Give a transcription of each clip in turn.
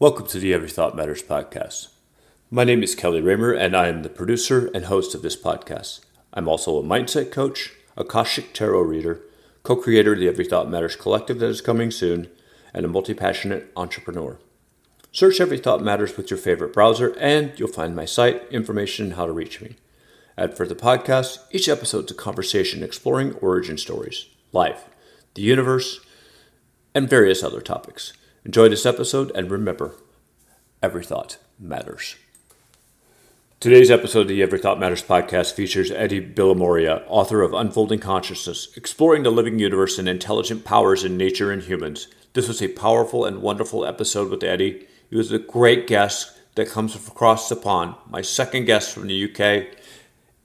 Welcome to the Every Thought Matters podcast. My name is Kelly Raymer, and I am the producer and host of this podcast. I'm also a mindset coach, a Akashic Tarot reader, co creator of the Every Thought Matters collective that is coming soon, and a multi passionate entrepreneur. Search Every Thought Matters with your favorite browser, and you'll find my site, information, and how to reach me. Add for the podcast, each episode is a conversation exploring origin stories, life, the universe, and various other topics. Enjoy this episode, and remember, every thought matters. Today's episode of the Every Thought Matters podcast features Edi Bilimoria, author of Unfolding Consciousness, Exploring the Living Universe and Intelligent Powers in Nature and Humans. This was a powerful and wonderful episode with Eddie. He was a great guest that comes across the pond, my second guest from the UK.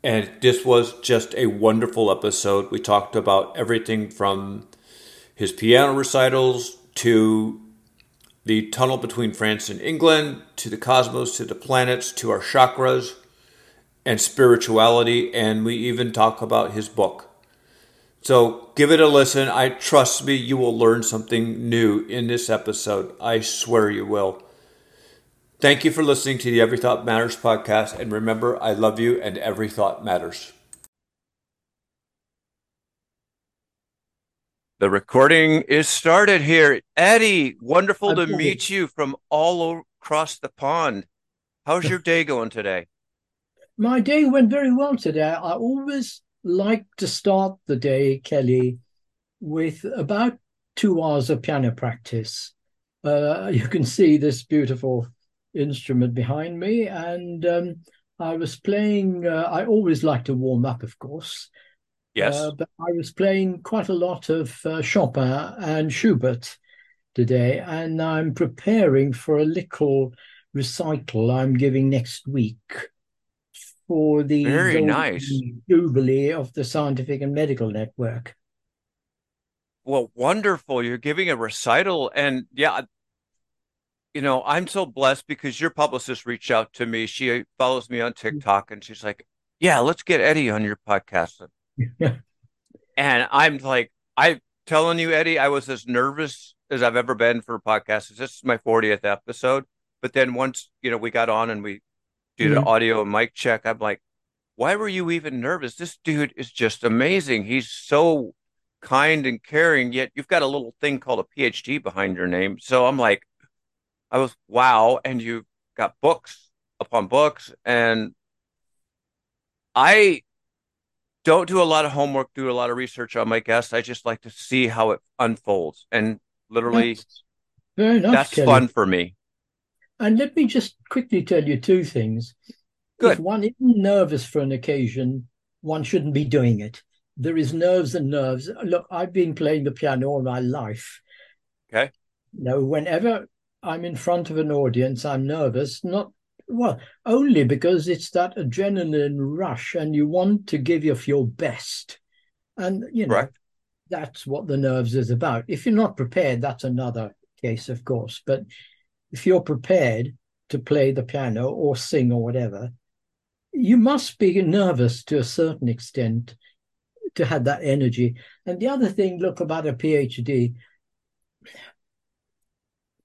And this was just a wonderful episode. We talked about everything from his piano recitals to the tunnel between France and England, to the cosmos, to the planets, to our chakras and spirituality, and we even talk about his book. So give it a listen. I trust me, you will learn something new in this episode. I swear you will. Thank you for listening to the Every Thought Matters podcast, and remember, I love you, and every thought matters. The recording is started here. Edi, wonderful to meet you from all across the pond. How's your day going today? My day went very well today. I always like to start the day, Kelly, with about two hours of piano practice. Uh, you can see this beautiful instrument behind me, and um, I was playing. Uh, I always like to warm up, of course. Yes. Uh, but I was playing quite a lot of uh, Chopin and Schubert today, and I'm preparing for a little recital I'm giving next week for the very nice jubilee of the Scientific and Medical Network. Well, wonderful! You're giving a recital, and yeah, you know, I'm so blessed because your publicist reached out to me. She follows me on TikTok, and she's like, "Yeah, let's get Edi on your podcast." and I'm like, I'm telling you, Edi, I was as nervous as I've ever been for podcasts. This is my 40th episode. But then once, you know, we got on and we did mm-hmm. an audio and mic check, I'm like, why were you even nervous? This dude is just amazing. He's so kind and caring, yet you've got a little thing called a PhD behind your name. So I'm like, I was, wow. And you've got books upon books. And I don't do a lot of homework, do a lot of research on my guests. I just like to see how it unfolds. And literally, that's, enough, that's Kelly. fun for me. And let me just quickly tell you two things. Good. If one isn't nervous for an occasion, one shouldn't be doing it. There is nerves and nerves. Look, I've been playing the piano all my life. Okay. Now, whenever I'm in front of an audience, I'm nervous, not well, only because it's that adrenaline rush and you want to give of your best. And, you know, right. that's what the nerves is about. If you're not prepared, that's another case, of course. But if you're prepared to play the piano or sing or whatever, you must be nervous to a certain extent to have that energy. And the other thing, look, about a PhD,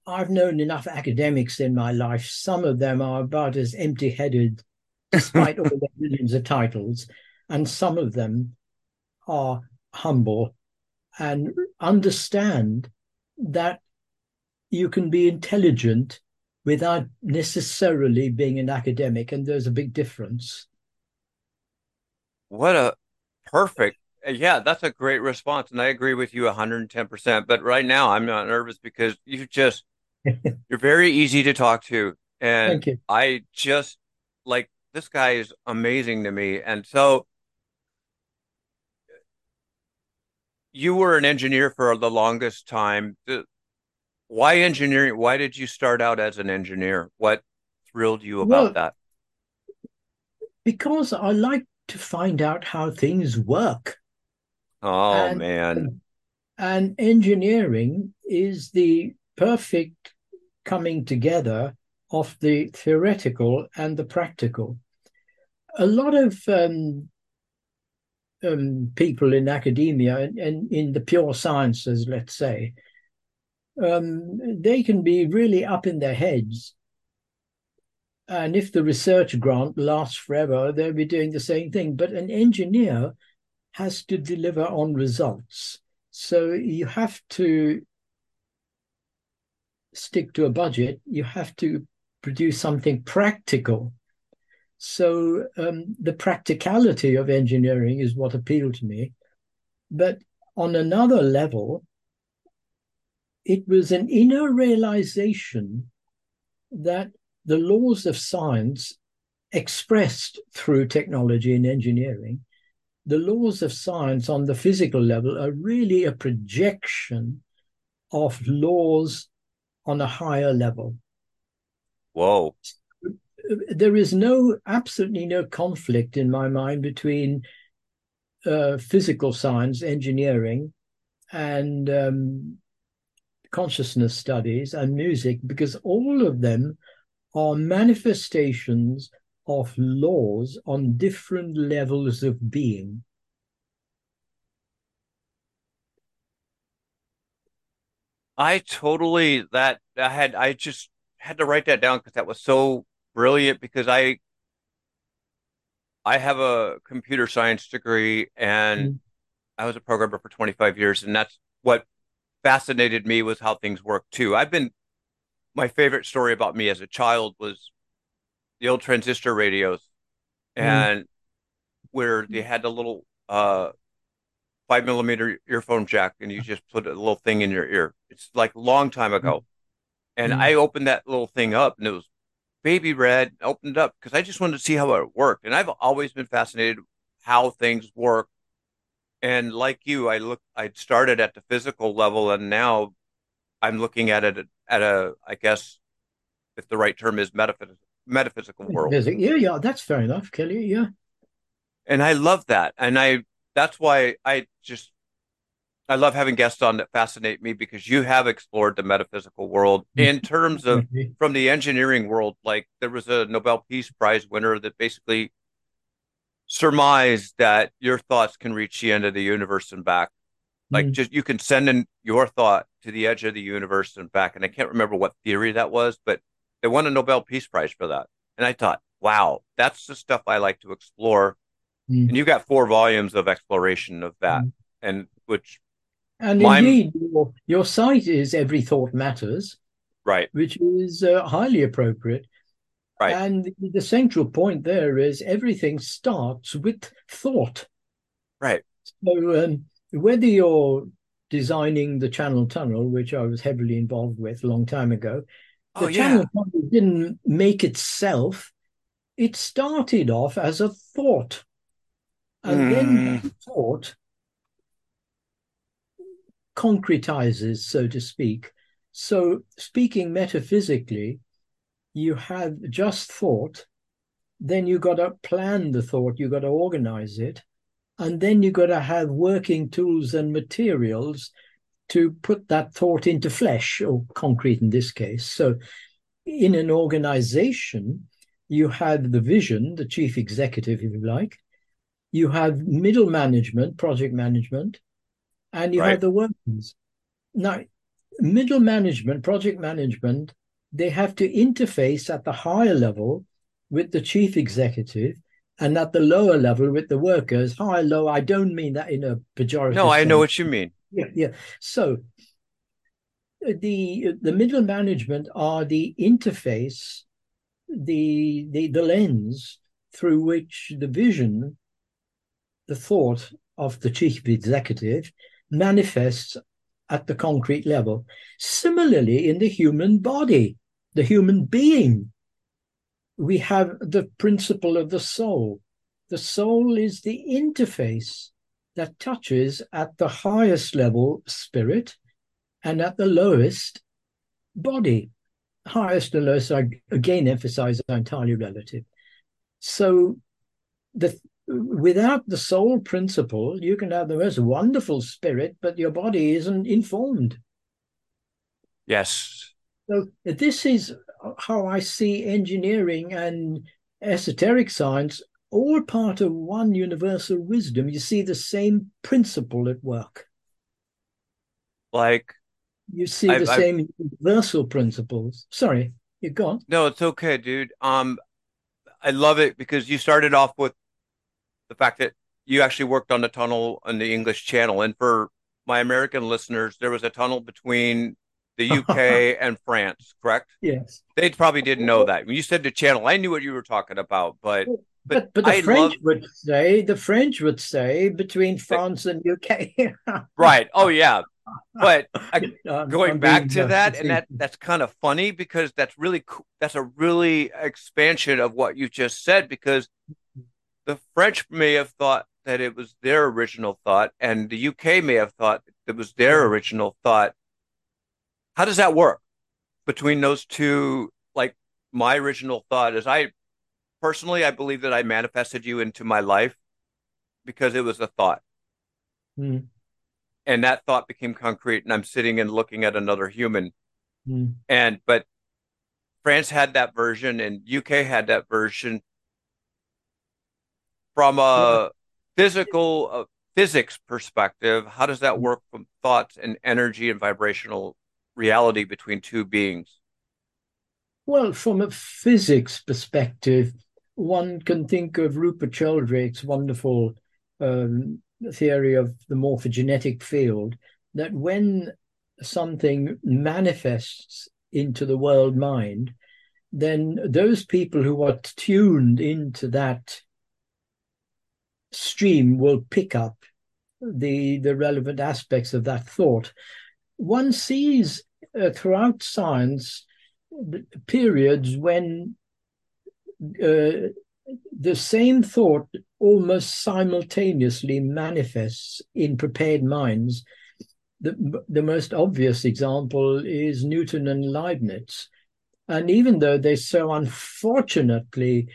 I've known enough academics in my life. Some of them are about as empty headed, despite all their millions of titles, and some of them are humble and understand that you can be intelligent without necessarily being an academic, and there's a big difference. What a perfect yeah, that's a great response. And I agree with you 110%. But right now, I'm not nervous because you just You're very easy to talk to. And I just like this guy is amazing to me. And so you were an engineer for the longest time. Why engineering? Why did you start out as an engineer? What thrilled you about well, that? Because I like to find out how things work. Oh and, man. And engineering is the perfect coming together of the theoretical and the practical. A lot of um, um, people in academia and, and, in the pure sciences, let's say, um, they can be really up in their heads. And if the research grant lasts forever, they'll be doing the same thing. But an engineer has to deliver on results. So you have to stick to a budget, you have to produce something practical. So um, the practicality of engineering is what appealed to me. But on another level, it was an inner realization that the laws of science expressed through technology and engineering, the laws of science on the physical level are really a projection of laws on a higher level. Whoa. There is no, absolutely no conflict in my mind between uh, physical science, engineering, and um, consciousness studies and music, because all of them are manifestations of laws on different levels of being. I totally that I had I just had to write that down because that was so brilliant because I I have a computer science degree and mm. I was a programmer for 25 years and that's what fascinated me was how things work too. I've been my favorite story about me as a child was the old transistor radios mm. and where they had the little uh five millimeter earphone jack and you just put a little thing in your ear. It's like a long time ago. And mm-hmm. I opened that little thing up and it was baby red, opened it up because I just wanted to see how it worked. And I've always been fascinated how things work. And like you, I look I started at the physical level and now I'm looking at it at a I guess if the right term is metaphysical metaphysical world. Yeah, yeah, that's fair enough, Kelly. Yeah. And I love that. And I that's why I just I love having guests on that fascinate me because you have explored the metaphysical world in terms of from the engineering world. Like there was a Nobel Peace Prize winner that basically surmised that your thoughts can reach the end of the universe and back. Like mm. just you can send in your thought to the edge of the universe and back. And I can't remember what theory that was, but they won a Nobel Peace Prize for that. And I thought, wow, that's the stuff I like to explore Mm. And you've got four volumes of exploration of that, mm. and which and my... indeed your, your site is every thought matters, right? Which is uh, highly appropriate. Right. And the, central point there is everything starts with thought. Right. So um, whether you're designing the Channel Tunnel, which I was heavily involved with a long time ago, the oh, Channel yeah. Tunnel didn't make itself. It started off as a thought. And mm. then thought concretizes, so to speak. So, speaking metaphysically, you have just thought, then you got to plan the thought, you got to organize it, and then you got to have working tools and materials to put that thought into flesh or concrete in this case. So, in an organization, you have the vision, the chief executive, if you like, you have middle management, project management, and you right. have the workers. Now, middle management, project management, they have to interface at the higher level with the chief executive and at the lower level with the workers. High, low, I don't mean that in a pejorative. No, I know what you mean. Yeah, yeah. So the the middle management are the interface, the the the lens through which the vision the thought of the chief executive manifests at the concrete level. Similarly, in the human body, the human being, we have the principle of the soul. The soul is the interface that touches at the highest level spirit and at the lowest body. Highest and lowest, I again emphasize, are entirely relative. So the without the soul principle, you can have the most wonderful spirit, but your body isn't informed. Yes. So this is how I see engineering and esoteric science all part of one universal wisdom. You see the same principle at work. Like you see the I've, I've same universal principles. Sorry, you go gone. no, it's okay, dude. Um, I love it because you started off with the fact that you actually worked on the tunnel on the English Channel, and for my American listeners, there was a tunnel between the UK and France, correct? Yes. They probably didn't know that. When you said the channel, I knew what you were talking about, but but But but the I French love would say the French would say between France and UK. right. Oh yeah. But I, I'm, going I'm back to uh, that and that that's kind of funny because that's really cool that's a really expansion of what you just said because the french may have thought that it was their original thought and the uk may have thought that it was their original thought. How does that work between those two like my original thought is i personally i believe that i manifested you into my life because it was a thought. Mm, and that thought became concrete and i'm sitting and looking at another human. Mm. and but France had that version and UK had that version from a physical uh, physics perspective. How does that work from thoughts and energy and vibrational reality between two beings? Well, from a physics perspective, one can think of Rupert Sheldrake's wonderful um, theory of the morphogenetic field that when something manifests into the world mind, then those people who are tuned into that stream will pick up the the relevant aspects of that thought. One sees uh, throughout science periods when uh, the same thought almost simultaneously manifests in prepared minds. The, the most obvious example is Newton and Leibniz. And even though they so unfortunately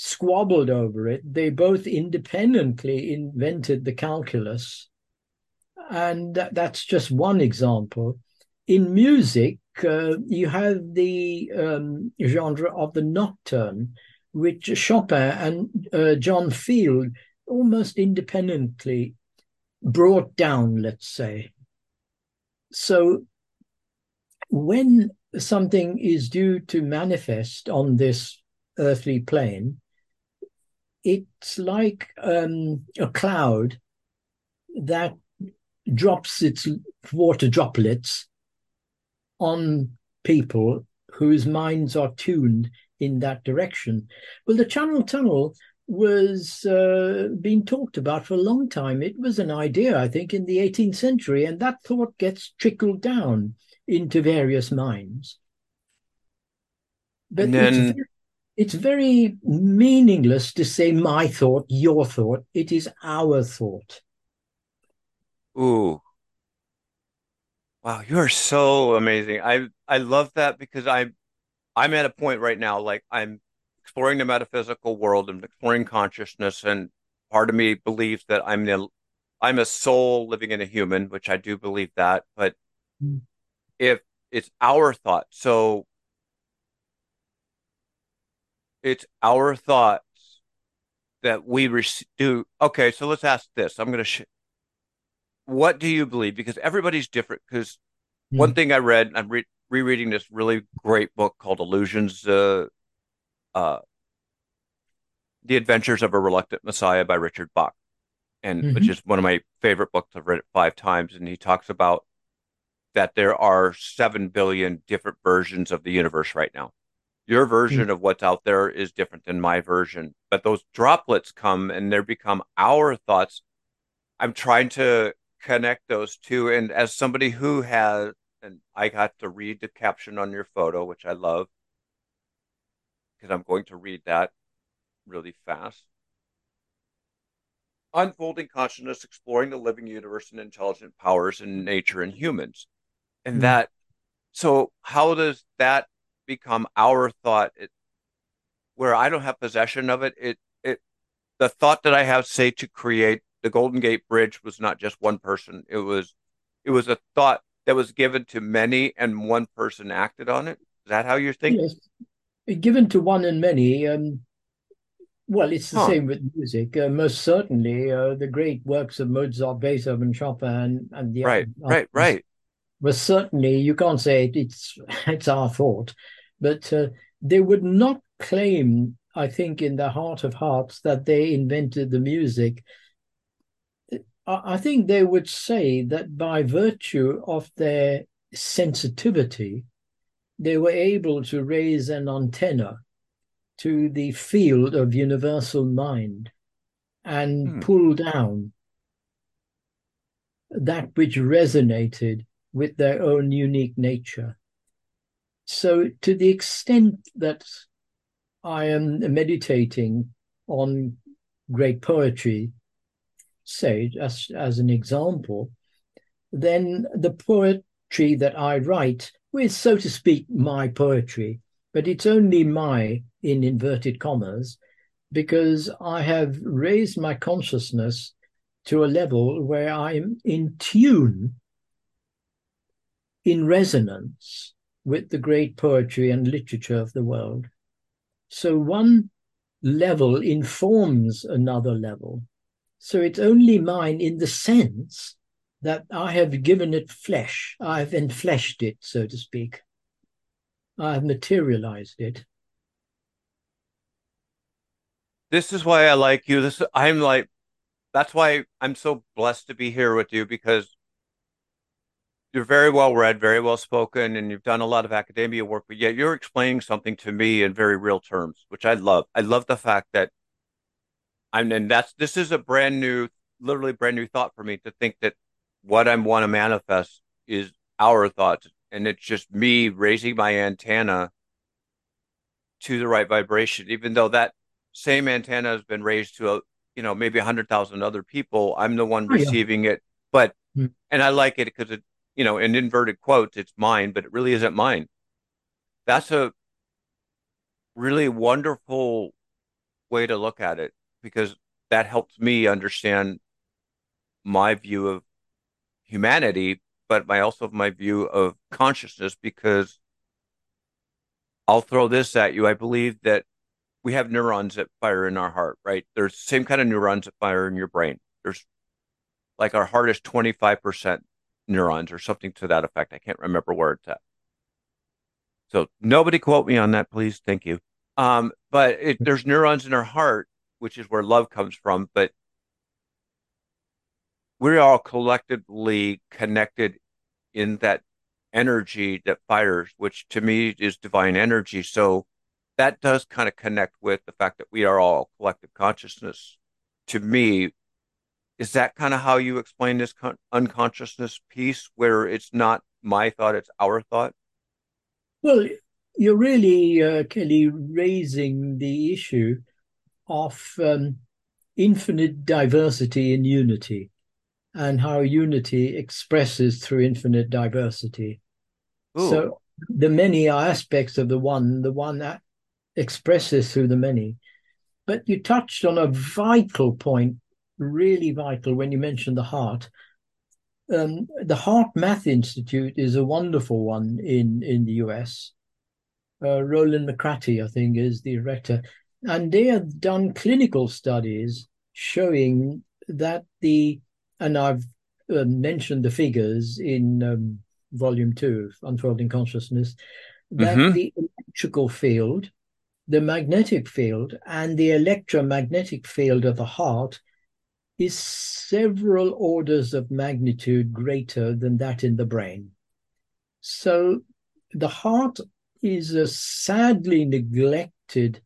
squabbled over it, they both independently invented the calculus. And that, that's just one example. In music, uh, you have the um, genre of the nocturne, which Chopin and uh, John Field almost independently brought down, let's say. So when something is due to manifest on this earthly plane, it's like um, a cloud that drops its water droplets on people whose minds are tuned in that direction. Well, the Channel Tunnel was uh, being talked about for a long time. It was an idea, I think, in the 18th century, and that thought gets trickled down into various minds. But And then, it's very meaningless to say my thought, your thought. It is our thought. ooh, wow, you are so amazing. I I love that because I'm I'm at a point right now, like I'm exploring the metaphysical world and exploring consciousness, and part of me believes that I'm the I'm a soul living in a human, which I do believe that, but Mm. if it's our thought, so it's our thoughts that we rec- do. Okay, so let's ask this. I'm going to. Sh- what do you believe? Because everybody's different. Because one Mm. thing I read, I'm re- rereading this really great book called Illusions, uh, uh, The Adventures of a Reluctant Messiah by Richard Bach, and which Mhm. is one of my favorite books. I've read it five times, and he talks about that there are seven billion different versions of the universe right now. Your version of what's out there is different than my version, but those droplets come and they become our thoughts. I'm trying to connect those two, and as somebody who has, and I got to read the caption on your photo, which I love, because I'm going to read that really fast. Unfolding consciousness, exploring the living universe and intelligent powers in nature and humans. And Mm. that, so how does that become our thought? It, where I don't have possession of it, it, it, the thought that I have, say, to create the Golden Gate Bridge was not just one person. It was, it was a thought that was given to many, and one person acted on it. Is that how you're thinking? Yes, given to one and many. Um, well, it's the Huh. same with music. Uh, most certainly, uh, the great works of Mozart, Beethoven, Chopin, and the Right, right, right. well, certainly you can't say it's it's our fault, but uh, they would not claim, I think, in their heart of hearts, that they invented the music. I think they would say that by virtue of their sensitivity, they were able to raise an antenna to the field of universal mind and hmm. pull down that which resonated with their own unique nature. So, to the extent that I am meditating on great poetry, say, as, as an example, then the poetry that I write, with, so to speak, my poetry, but it's only my, in inverted commas, because I have raised my consciousness to a level where I'm in tune, in resonance with the great poetry and literature of the world. So one level informs another level. So it's only mine in the sense that I have given it flesh. I've enfleshed it, so to speak. I have materialized it. This is why I like you. This I'm like that's why I'm so blessed to be here with you because you're very well read, very well spoken, and you've done a lot of academia work, but yet you're explaining something to me in very real terms, which I love. I love the fact that I'm, and that's this is a brand new, literally brand new thought for me to think that what I want to manifest is our thoughts, and it's just me raising my antenna to the right vibration, even though that same antenna has been raised to a, you know, maybe a hundred thousand other people. I'm the one receiving oh, yeah. it, but, mm. and I like it because it you know, in inverted quotes, it's mine, but it really isn't mine. That's a really wonderful way to look at it because that helps me understand my view of humanity, but my also my view of consciousness because I'll throw this at you. I believe that we have neurons that fire in our heart, right? There's the same kind of neurons that fire in your brain. There's like our heart is 25% neurons or something to that effect. I can't remember where it's at. So nobody quote me on that, please. Thank you. Um, but it, there's neurons in our heart, which is where love comes from. But we're all collectively connected in that energy that fires, which to me is divine energy. So that does kind of connect with the fact that we are all collective consciousness. To me, is that kind of how you explain this con- unconsciousness piece where it's not my thought it's our thought? Well you're really uh, kelly raising the issue of um, infinite diversity in unity and how unity expresses through infinite diversity. Ooh. so the many are aspects of the one the one that expresses through the many. But you touched on a vital point really vital when you mention the heart. Um, the HeartMath Institute is a wonderful one in, in the US. Uh, Rollin McCraty, I think, is the director. And they have done clinical studies showing that the, and I've uh, mentioned the figures in um, volume two of Unfolding Consciousness, that mm-hmm. the electrical field, the magnetic field, and the electromagnetic field of the heart is several orders of magnitude greater than that in the brain. So the heart is a sadly neglected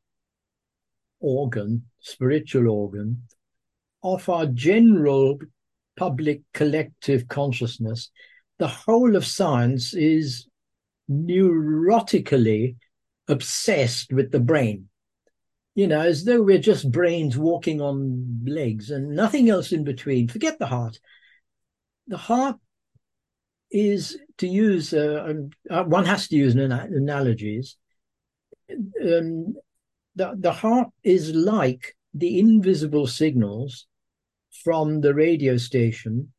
organ, spiritual organ, of our general public collective consciousness. The whole of science is neurotically obsessed with the brain you know, as though we're just brains walking on legs and nothing else in between. Forget the heart. The heart is to use, uh, um, uh, one has to use an, analogies. Um, the, the heart is like the invisible signals from the radio station,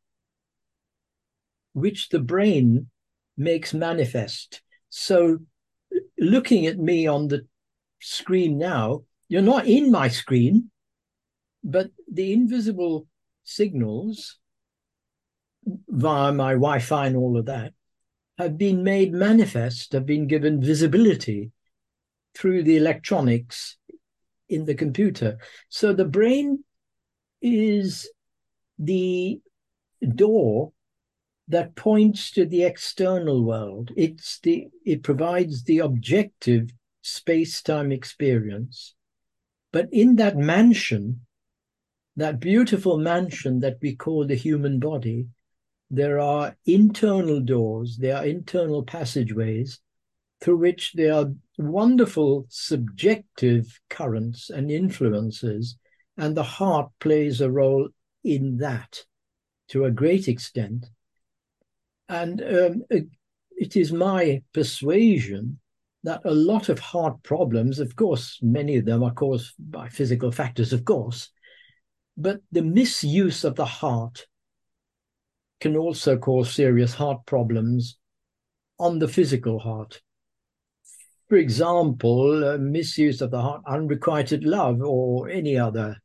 which the brain makes manifest. So, looking at me on the screen now, you're not in my screen, but the invisible signals via my Wi Fi and all of that have been made manifest, have been given visibility through the electronics in the computer. So the brain is the door that points to the external world. It's the it provides the objective space-time experience. But in that mansion, that beautiful mansion that we call the human body, there are internal doors, there are internal passageways through which there are wonderful subjective currents and influences, and the heart plays a role in that to a great extent. And um, it is my persuasion that a lot of heart problems, of course, many of them are caused by physical factors, of course, but the misuse of the heart can also cause serious heart problems on the physical heart. For example, misuse of the heart, unrequited love, or any other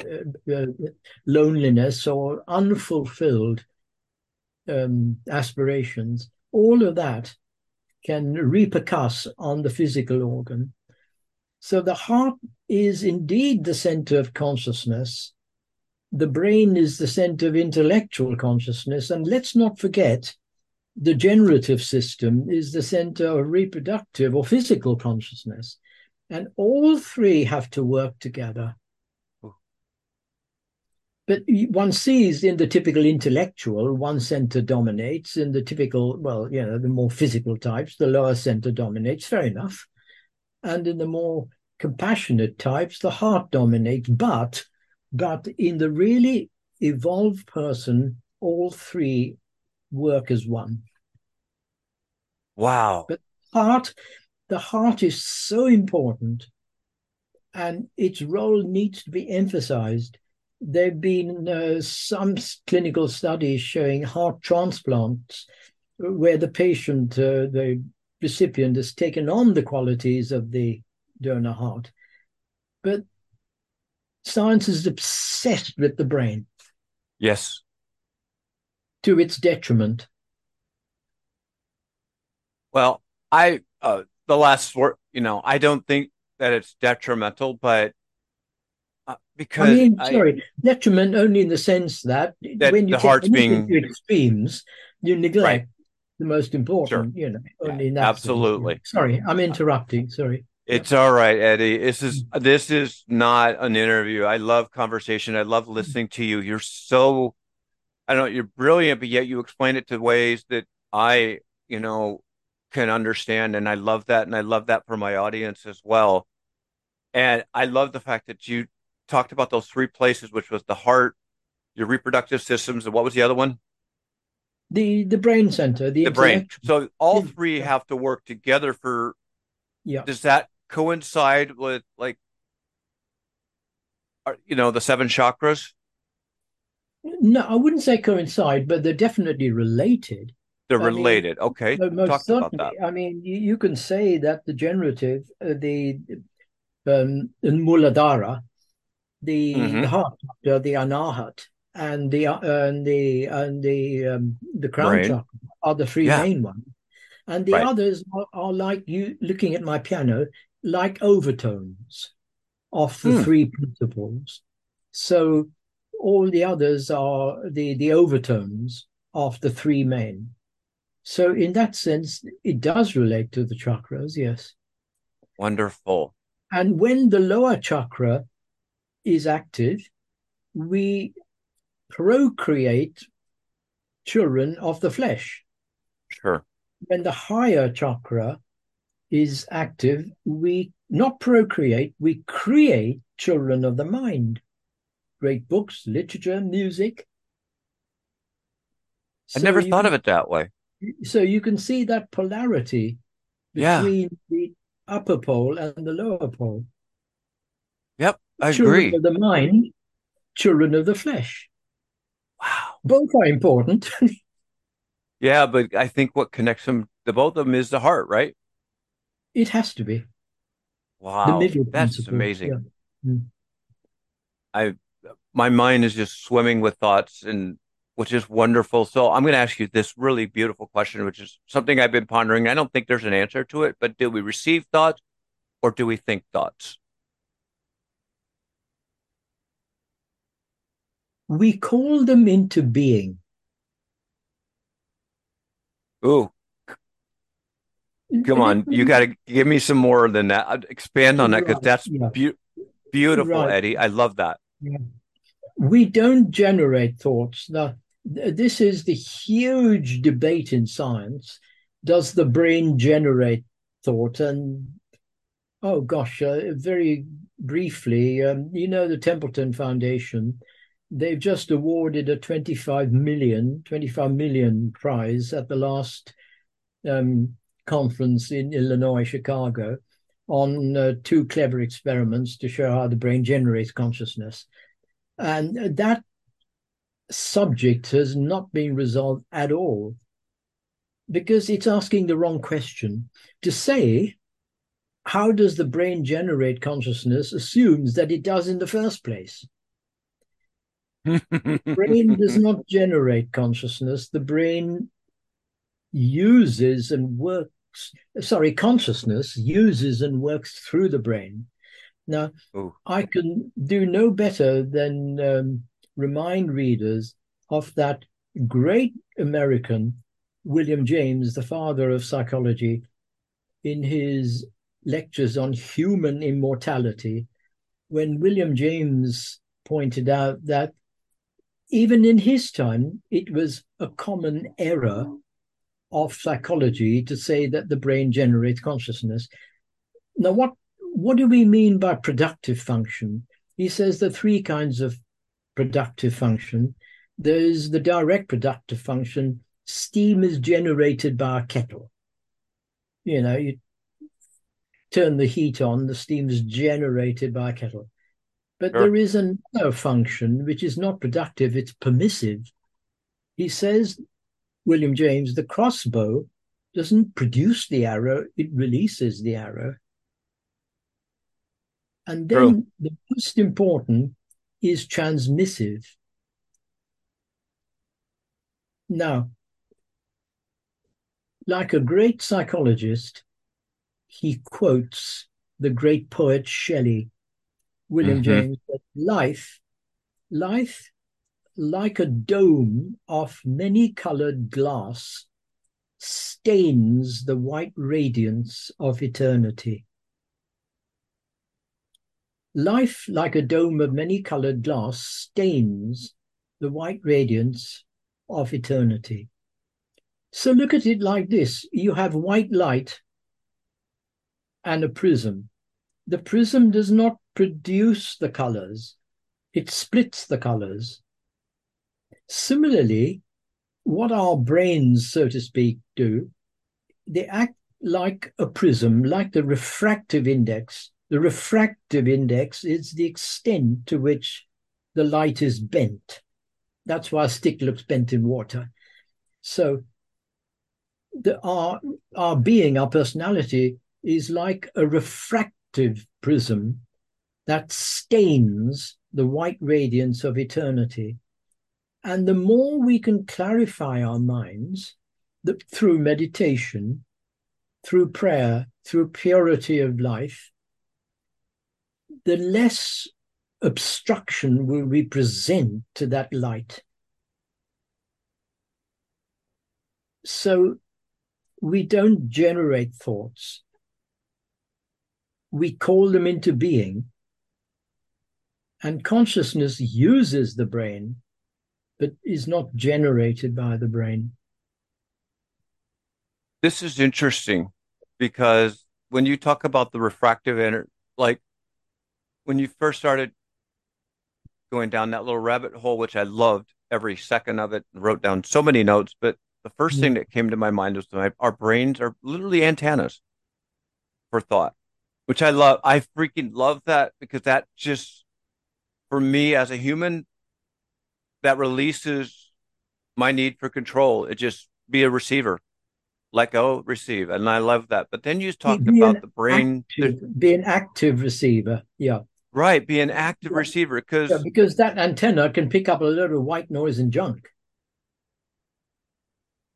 uh, uh, loneliness or unfulfilled um, aspirations, all of that can repercuss on the physical organ. So the heart is indeed the center of consciousness. The brain is the center of intellectual consciousness. And let's not forget, the generative system is the center of reproductive or physical consciousness. And all three have to work together but one sees in the typical intellectual, one center dominates. In the typical, well, you know, the more physical types, the lower center dominates. Fair enough. And in the more compassionate types, the heart dominates. But, but in the really evolved person, all three work as one. Wow. But heart, the heart is so important, and its role needs to be emphasized there have been uh, some clinical studies showing heart transplants where the patient, uh, the recipient, has taken on the qualities of the donor heart. But science is obsessed with the brain. Yes. To its detriment. Well, I, uh, the last word, you know, I don't think that it's detrimental, but uh, because I mean, I, sorry, detriment only in the sense that, that when you the heart's being extremes, you neglect right. the most important. Sure. You know, only in that absolutely. Sorry, I'm interrupting. Sorry. It's all right, Edi. This is this is not an interview. I love conversation. I love listening to you. You're so, I don't know, you're brilliant, but yet you explain it to ways that I, you know, can understand, and I love that, and I love that for my audience as well. And I love the fact that you talked about those three places, which was the heart, your reproductive systems, and what was the other one? The the brain center, the, the brain. So all three have to work together for. Yeah. Does that coincide with like, you know, the seven chakras? No, I wouldn't say coincide, but they're definitely related. They're I related. Mean, okay. Talk about that. I mean, you, you, can say that the generative, uh, the um, Muladhara, the, mm-hmm. the heart chakra, the anahat, and the uh, and the and the um, the crown right. chakra are the three yeah. main ones, and the right. others are, are, like you looking at my piano, like overtones of the hmm. three principles. So all the others are the the overtones of the three main. So in that sense, it does relate to the chakras, yes. Wonderful. And when the lower chakra is active, we procreate children of the flesh. Sure. When the higher chakra is active, we not procreate, we create children of the mind. Great books, literature, music. I so never thought can, of it that way. So you can see that polarity between yeah. the upper pole and the lower pole. I children agree. of the mind, children of the flesh. Wow. Both are important. yeah, but I think what connects them, the both of them, is the heart, right? It has to be. Wow, that's amazing. Yeah. Mm. I, my mind is just swimming with thoughts, and which is wonderful. So I'm going to ask you this really beautiful question, which is something I've been pondering. I don't think there's an answer to it, but do we receive thoughts or do we think thoughts? We call them into being. Ooh. Come on, you got to give me some more than that. Expand on that because that's yeah. be- beautiful, right. Edi. I love that. Yeah. We don't generate thoughts. Now, this is the huge debate in science. Does the brain generate thought? And oh gosh, uh, very briefly, um, you know, the Templeton Foundation, they've just awarded a 25 million, 25 million prize at the last um, conference in Illinois, Chicago, on uh, two clever experiments to show how the brain generates consciousness. And that subject has not been resolved at all because it's asking the wrong question. To say, how does the brain generate consciousness assumes that it does in the first place. The brain does not generate consciousness. The brain uses and works, sorry, consciousness uses and works through the brain. Now, Ooh. I can do no better than um, remind readers of that great American, William James, the father of psychology, in his lectures on human immortality, when William James pointed out that even in his time, it was a common error of psychology to say that the brain generates consciousness. Now, what, what do we mean by productive function? He says there are three kinds of productive function. There's the direct productive function. Steam is generated by a kettle. You know, you turn the heat on, the steam is generated by a kettle. But sure. there is another function which is not productive, it's permissive. He says, William James, the crossbow doesn't produce the arrow, it releases the arrow. And then True. the most important is transmissive. Now, like a great psychologist, he quotes the great poet Shelley, William mm-hmm. James, that life, life, like a dome of many colored glass, stains the white radiance of eternity. Life, like a dome of many colored glass, stains the white radiance of eternity. So look at it like this you have white light and a prism. The prism does not produce the colors, it splits the colors. Similarly, what our brains, so to speak, do, they act like a prism, like the refractive index the refractive index is the extent to which the light is bent. That's why a stick looks bent in water. So the, our, our being, our personality, is like a refractive prism that stains the white radiance of eternity. And the more we can clarify our minds that through meditation, through prayer, through purity of life, the less obstruction will we present to that light. So we don't generate thoughts. We call them into being. And consciousness uses the brain, but is not generated by the brain. This is interesting because when you talk about the refractive energy, like when you first started going down that little rabbit hole, which I loved every second of it, and wrote down so many notes. But the first mm-hmm. thing that came to my mind was that our brains are literally antennas for thought, which I love. I freaking love that because that just, for me as a human, that releases my need for control. It just be a receiver, let go, receive, and I love that. But then you talked about the brain, active, be an active receiver. Yeah. Right, be an active receiver because yeah, because that antenna can pick up a lot of white noise and junk.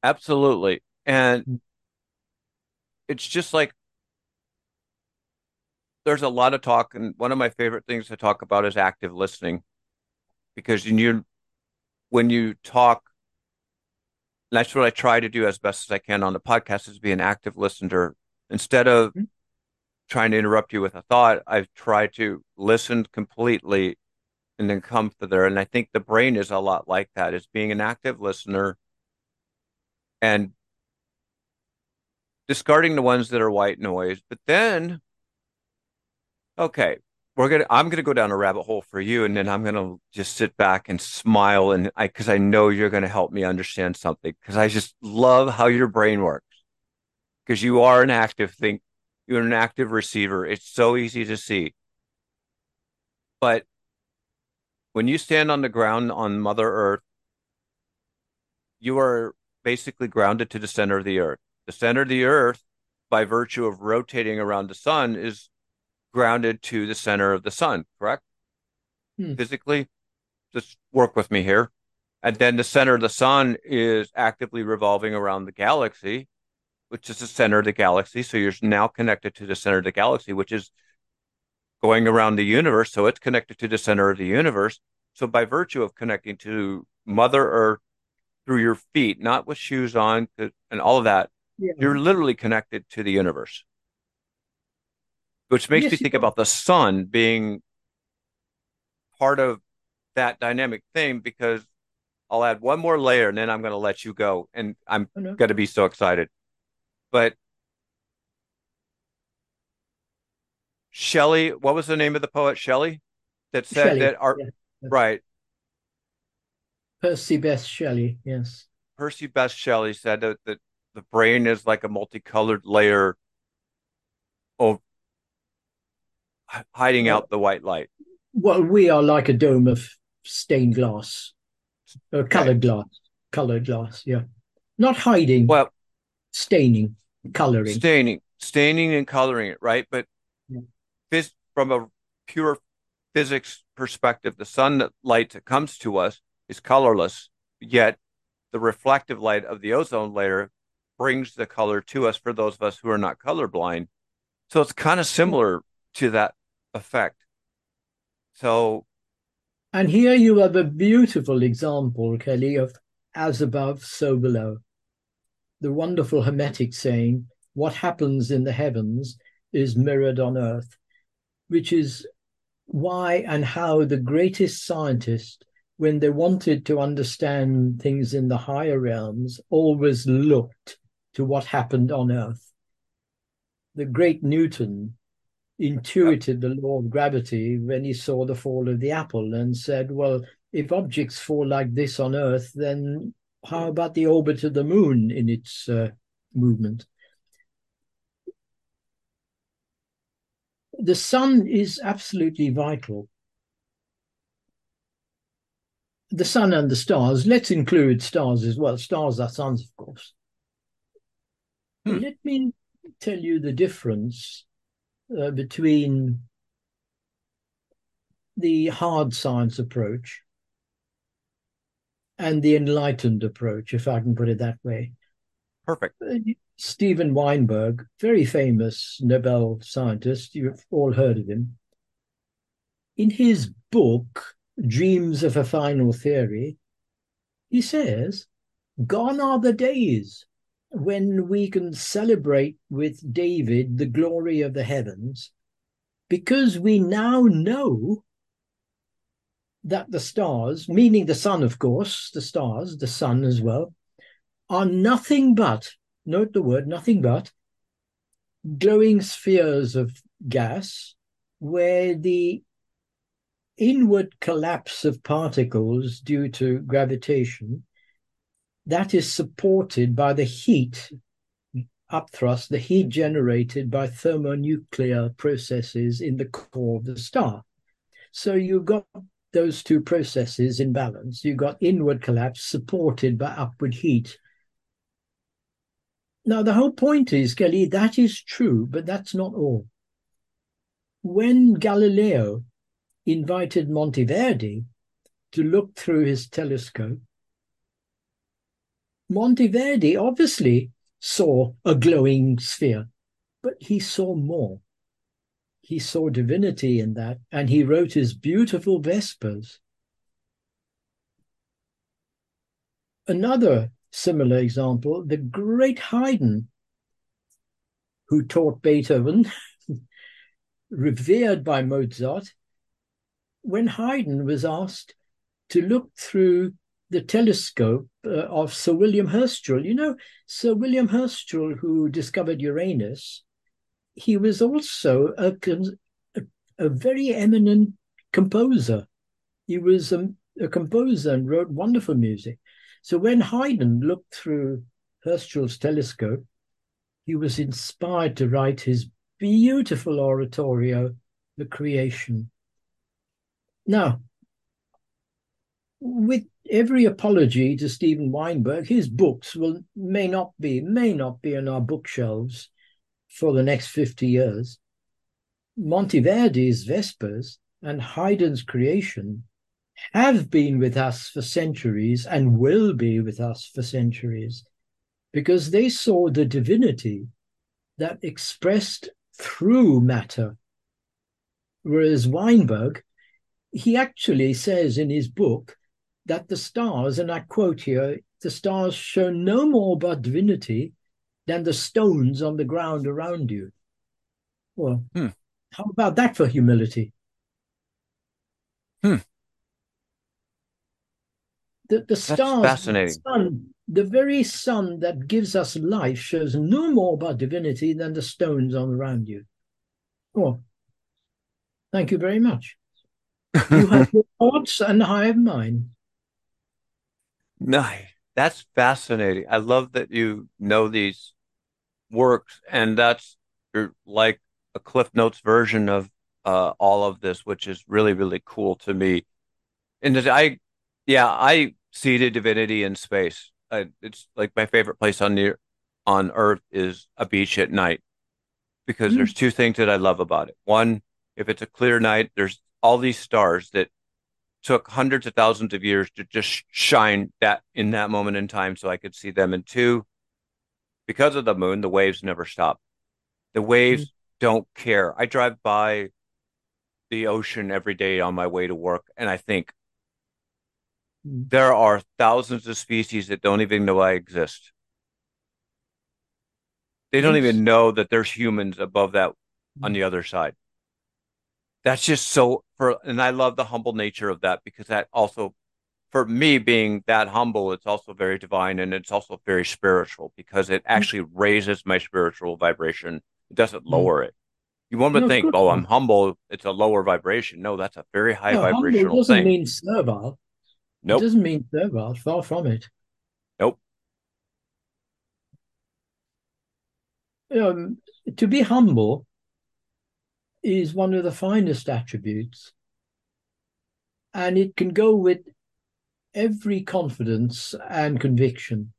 Absolutely. And mm. it's just like there's a lot of talk, and one of my favorite things to talk about is active listening, because you when you talk, that's what I try to do as best as I can on the podcast is be an active listener instead of mm-hmm. trying to interrupt you with a thought. I've tried to listen completely and then come to there. And I think the brain is a lot like that, is being an active listener and discarding the ones that are white noise. But then okay, we're gonna I'm gonna go down a rabbit hole for you, and then I'm gonna just sit back and smile, and I because I know you're gonna help me understand something because I just love how your brain works because you are an active think you're an active receiver. It's so easy to see, but when you stand on the ground on Mother Earth, you are basically grounded to the center of the earth. The center of the earth, by virtue of rotating around the sun, is grounded to the center of the sun, correct? Hmm. Physically, just work with me here. And then the center of the sun is actively revolving around the galaxy, which is the center of the galaxy. So you're now connected to the center of the galaxy, which is going around the universe. So it's connected to the center of the universe. So by virtue of connecting to Mother Earth through your feet, not with shoes on and all of that, yeah. you're literally connected to the universe which makes yes, me think about the sun being part of that dynamic thing because I'll add one more layer and then I'm going to let you go. And I'm oh, no. going to be so excited. But Shelley, what was the name of the poet? Shelley that said Shelley, that our, yeah. right. Percy Bysshe Shelley, yes. Percy Bysshe Shelley said that, that the brain is like a multicolored layer of hiding out the white light? Well, we are like a dome of stained glass, uh, or colored right. glass, colored glass. Yeah, not hiding. Well, staining, coloring, staining, staining, and coloring it. Right, but yeah. this from a pure physics perspective, the sun light that comes to us is colorless, yet the reflective light of the ozone layer brings the color to us for those of us who are not colorblind. So it's kind of similar to that effect. So, and here you have a beautiful example, Kelly, of as above, so below. The wonderful Hermetic saying, what happens in the heavens is mirrored on earth, which is why and how the greatest scientists, when they wanted to understand things in the higher realms, always looked to what happened on earth. The great Newton intuited the law of gravity when he saw the fall of the apple and said, well, if objects fall like this on Earth, then how about the orbit of the moon in its uh, movement? The sun is absolutely vital. The sun and the stars, let's include stars as well. Stars are suns, of course. Hmm. Let me tell you the difference uh, between the hard science approach and the enlightened approach, if I can put it that way. Perfect. Uh, Steven Weinberg, very famous Nobel scientist, you've all heard of him. In his book, Dreams of a Final Theory, he says, Gone are the days when we can celebrate with David the glory of the heavens, because we now know that the stars, meaning the sun, of course, the stars, the sun as well, are nothing but, note the word, nothing but glowing spheres of gas where the inward collapse of particles due to gravitation that is supported by the heat upthrust, the heat generated by thermonuclear processes in the core of the star. So you've got those two processes in balance. You've got inward collapse supported by upward heat. Now, the whole point is, Kelly, that is true, but that's not all. When Galileo invited Monteverdi to look through his telescope, Monteverdi obviously saw a glowing sphere, but he saw more. He saw divinity in that, and he wrote his beautiful Vespers. Another similar example, the great Haydn, who taught Beethoven, revered by Mozart, when Haydn was asked to look through the telescope uh, of Sir William Herschel, you know, Sir William Herschel, who discovered Uranus, he was also a, a, a very eminent composer. He was a, a composer and wrote wonderful music. So when Haydn looked through Herschel's telescope, he was inspired to write his beautiful oratorio, The Creation. Now, with every apology to Steven Weinberg, his books will may not be may not be on our bookshelves for the next 50 years. Monteverdi's Vespers and Haydn's Creation have been with us for centuries and will be with us for centuries because they saw the divinity that expressed through matter. Whereas Weinberg, he actually says in his book that the stars, and I quote here, the stars show no more about divinity than the stones on the ground around you. Well, hmm. how about that for humility? Hmm. The, the stars, fascinating. The, sun, the very sun that gives us life shows no more about divinity than the stones on around you. Oh, thank you very much. You have your thoughts and I have mine. Nice. That's fascinating. I love that you know these works, and that's like a Cliff Notes version of uh, all of this, which is really, really cool to me. And I, yeah, I see the divinity in space. I, it's like my favorite place on the on Earth is a beach at night because mm. there's two things that I love about it. One, if it's a clear night, there's all these stars that took hundreds of thousands of years to just shine that in that moment in time so I could see them. And two, because of the moon, the waves never stop. The waves mm-hmm. don't care. I drive by the ocean every day on my way to work, and I think mm-hmm. there are thousands of species that don't even know I exist. They don't even know that there's humans above that mm-hmm. on the other side that's just so for and I love the humble nature of that because that also for me being that humble it's also very divine and it's also very spiritual because it mm. actually mm-hmm. raises my spiritual vibration it doesn't mm. lower mm-hmm. it you want to no, think oh i'm humble it's a lower vibration no that's a very high no, vibrational doesn't thing mean servile nope. it doesn't mean servile far from it nope um, to be humble is one of the finest attributes. And it can go with every confidence and conviction.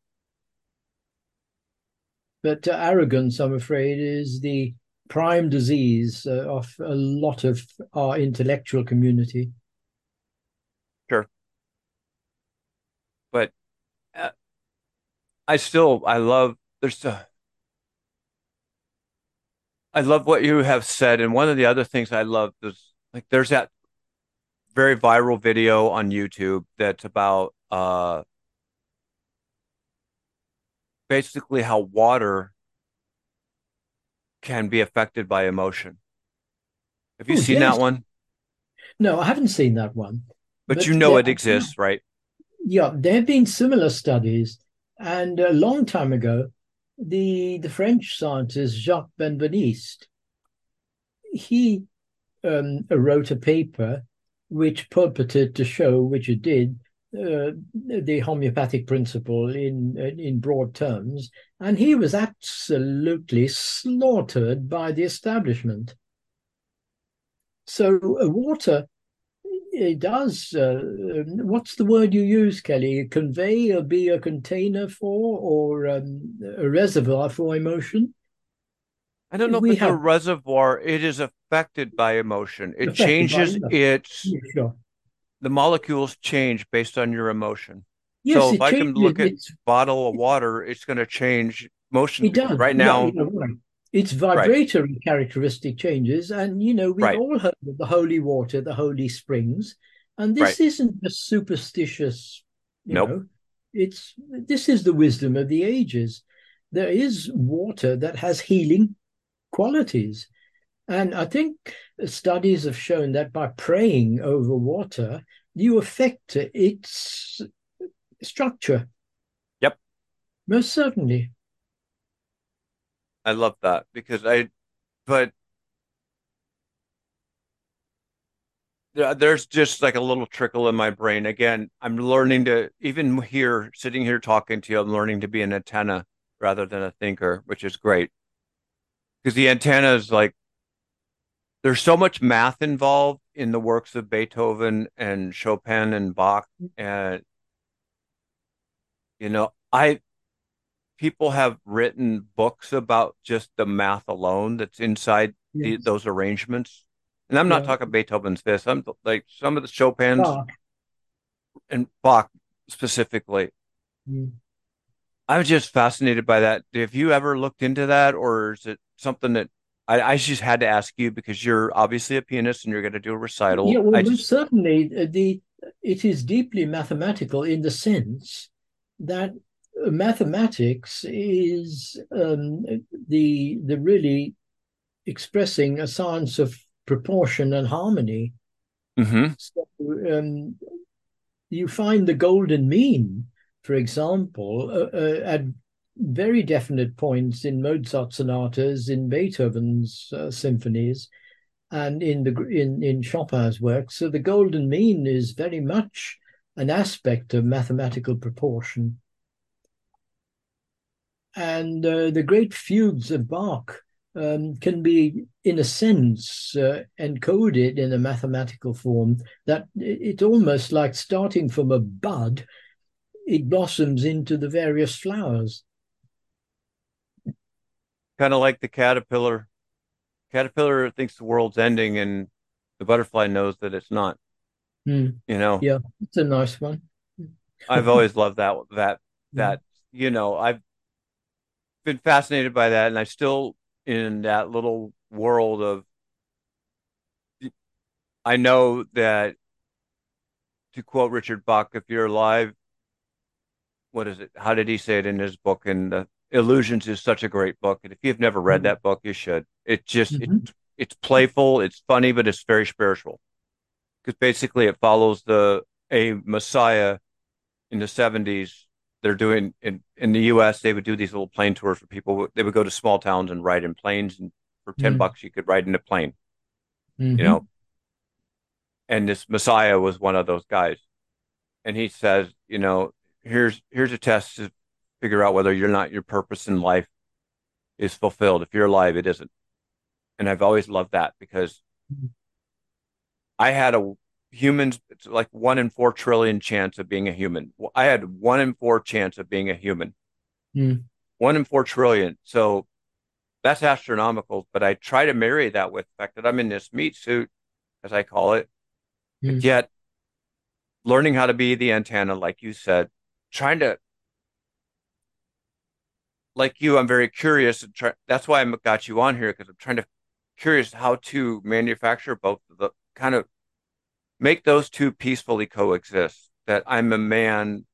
But uh, arrogance, I'm afraid, is the prime disease uh, of a lot of our intellectual community. Sure. But uh, I still, I love, there's a, I love what you have said, and one of the other things I love is like there's that very viral video on YouTube that's about uh basically how water can be affected by emotion. Have you Ooh, seen yes. that one? No, I haven't seen that one. But, but you know it exists, right? Yeah, there have been similar studies, and a long time ago, the the French scientist Jacques Benveniste, he um, wrote a paper which purported to show, which it did, uh, the homeopathic principle in in broad terms, and he was absolutely slaughtered by the establishment. So uh, water it does. Uh, what's the word you use, Kelly? Convey or be a container for, or um, a reservoir for emotion? I don't know we if it's have... a reservoir. It is affected by emotion. It affected changes its. Yeah, sure. The molecules change based on your emotion. Yes, so if I can look at bottle of water, it's going to change motion. It does. Right now, right. It's vibratory right. characteristic changes. And, you know, we've right. all heard of the holy water, the holy springs. And this right. isn't just superstitious, you nope. know, it's this is the wisdom of the ages. There is water that has healing qualities. And I think studies have shown that by praying over water, you affect its structure. Yep. Most certainly. I love that because I, but there's just like a little trickle in my brain. Again, I'm learning to, even here, sitting here talking to you, I'm learning to be an antenna rather than a thinker, which is great. Because the antenna is like, there's so much math involved in the works of Beethoven and Chopin and Bach. And, you know, I, people have written books about just the math alone that's inside yes. the, those arrangements. And I'm not yeah. talking Beethoven's fifth. I'm like some of the Chopin's Bach. and Bach specifically. Mm. I was just fascinated by that. Have you ever looked into that, or is it something that I, I just had to ask you because you're obviously a pianist and you're going to do a recital? Yeah, well, just... certainly uh, the it is deeply mathematical in the sense that mathematics is um, the the really expressing a science of proportion and harmony. Mm-hmm. So, um, you find the golden mean, for example, uh, uh, at very definite points in Mozart sonatas, in Beethoven's uh, symphonies, and in the in in Chopin's works. So the golden mean is very much an aspect of mathematical proportion and uh, the great fugues of Bach um, can be, in a sense, uh, encoded in a mathematical form that it's almost like starting from a bud, it blossoms into the various flowers. Kind of like the caterpillar. Caterpillar thinks the world's ending, and the butterfly knows that it's not. Mm. You know. Yeah, it's a nice one. I've always loved that. That that you know I've been fascinated by that, and I'm still in that little world of. I know that, to quote Richard Bach, if you're alive, what is it? How did he say it in his book? And the Illusions is such a great book, and if you've never read mm-hmm. that book, you should. It just mm-hmm. it, it's playful, it's funny, but it's very spiritual. Because basically, it follows the a Messiah in the 70s they're doing in in the U.S. They would do these little plane tours for people. They would go to small towns and ride in planes, and for 10 mm-hmm. bucks you could ride in a plane. Mm-hmm. You know, and this Messiah was one of those guys, and he says, you know, here's here's a test to figure out whether you're not your purpose in life is fulfilled. If you're alive, it isn't. And I've always loved that because mm-hmm. I had a humans it's like one in four trillion chance of being a human i had one in four chance of being a human mm. one in four trillion so that's astronomical but i try to marry that with the fact that i'm in this meat suit as i call it mm. yet learning how to be the antenna like you said trying to like you i'm very curious and try, that's why i got you on here because i'm trying to curious how to manufacture both the kind of make those two peacefully coexist. That I'm a man,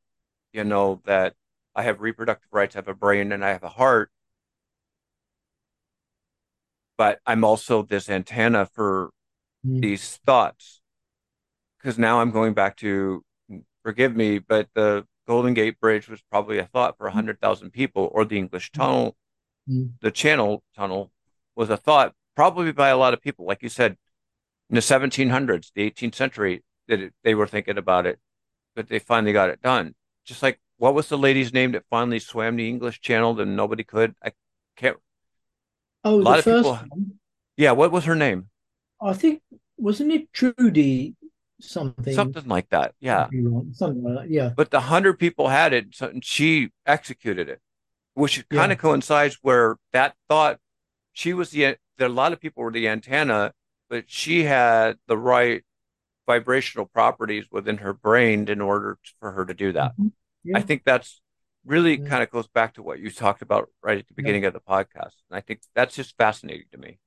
you know, that I have reproductive rights, I have a brain, and I have a heart. But I'm also this antenna for mm. these thoughts. Because now I'm going back to, forgive me, but the Golden Gate Bridge was probably a thought for 100,000 people, or the English mm. Tunnel, mm. the Channel Tunnel was a thought probably by a lot of people. Like you said, in the 1700s, the 18th century, that they were thinking about it, but they finally got it done. Just like what was the lady's name that finally swam the English Channel and nobody could? I can't. Oh, a lot of people. One? Yeah, what was her name? I think wasn't it Trudy something? Something like that. Yeah, something like that. Yeah. But the hundred people had it, and she executed it, which yeah. kind of coincides where that thought she was the. There a lot of people were the antenna but she had the right vibrational properties within her brain in order for her to do that. Mm-hmm. yeah. I think that's really yeah. kind of goes back to what you talked about right at the beginning of the podcast. And I think that's just fascinating to me.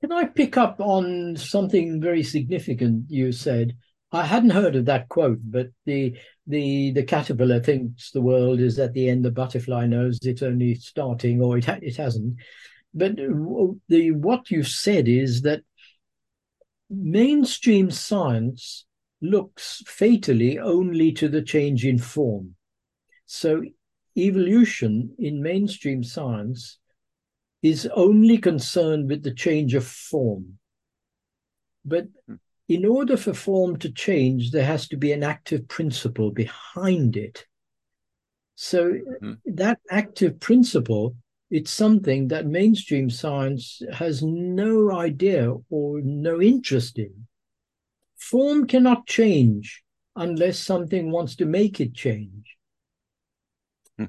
Can I pick up on something very significant you said? I hadn't heard of that quote, but the the the caterpillar thinks the world is at the end. The butterfly knows it's only starting, or it ha- it hasn't. But the what you said is that mainstream science looks fatally only to the change in form. So evolution in mainstream science is only concerned with the change of form. But hmm. in order for form to change, there has to be an active principle behind it. So mm-hmm. that active principle, it's something that mainstream science has no idea or no interest in. Form cannot change unless something wants to make it change. Hmm.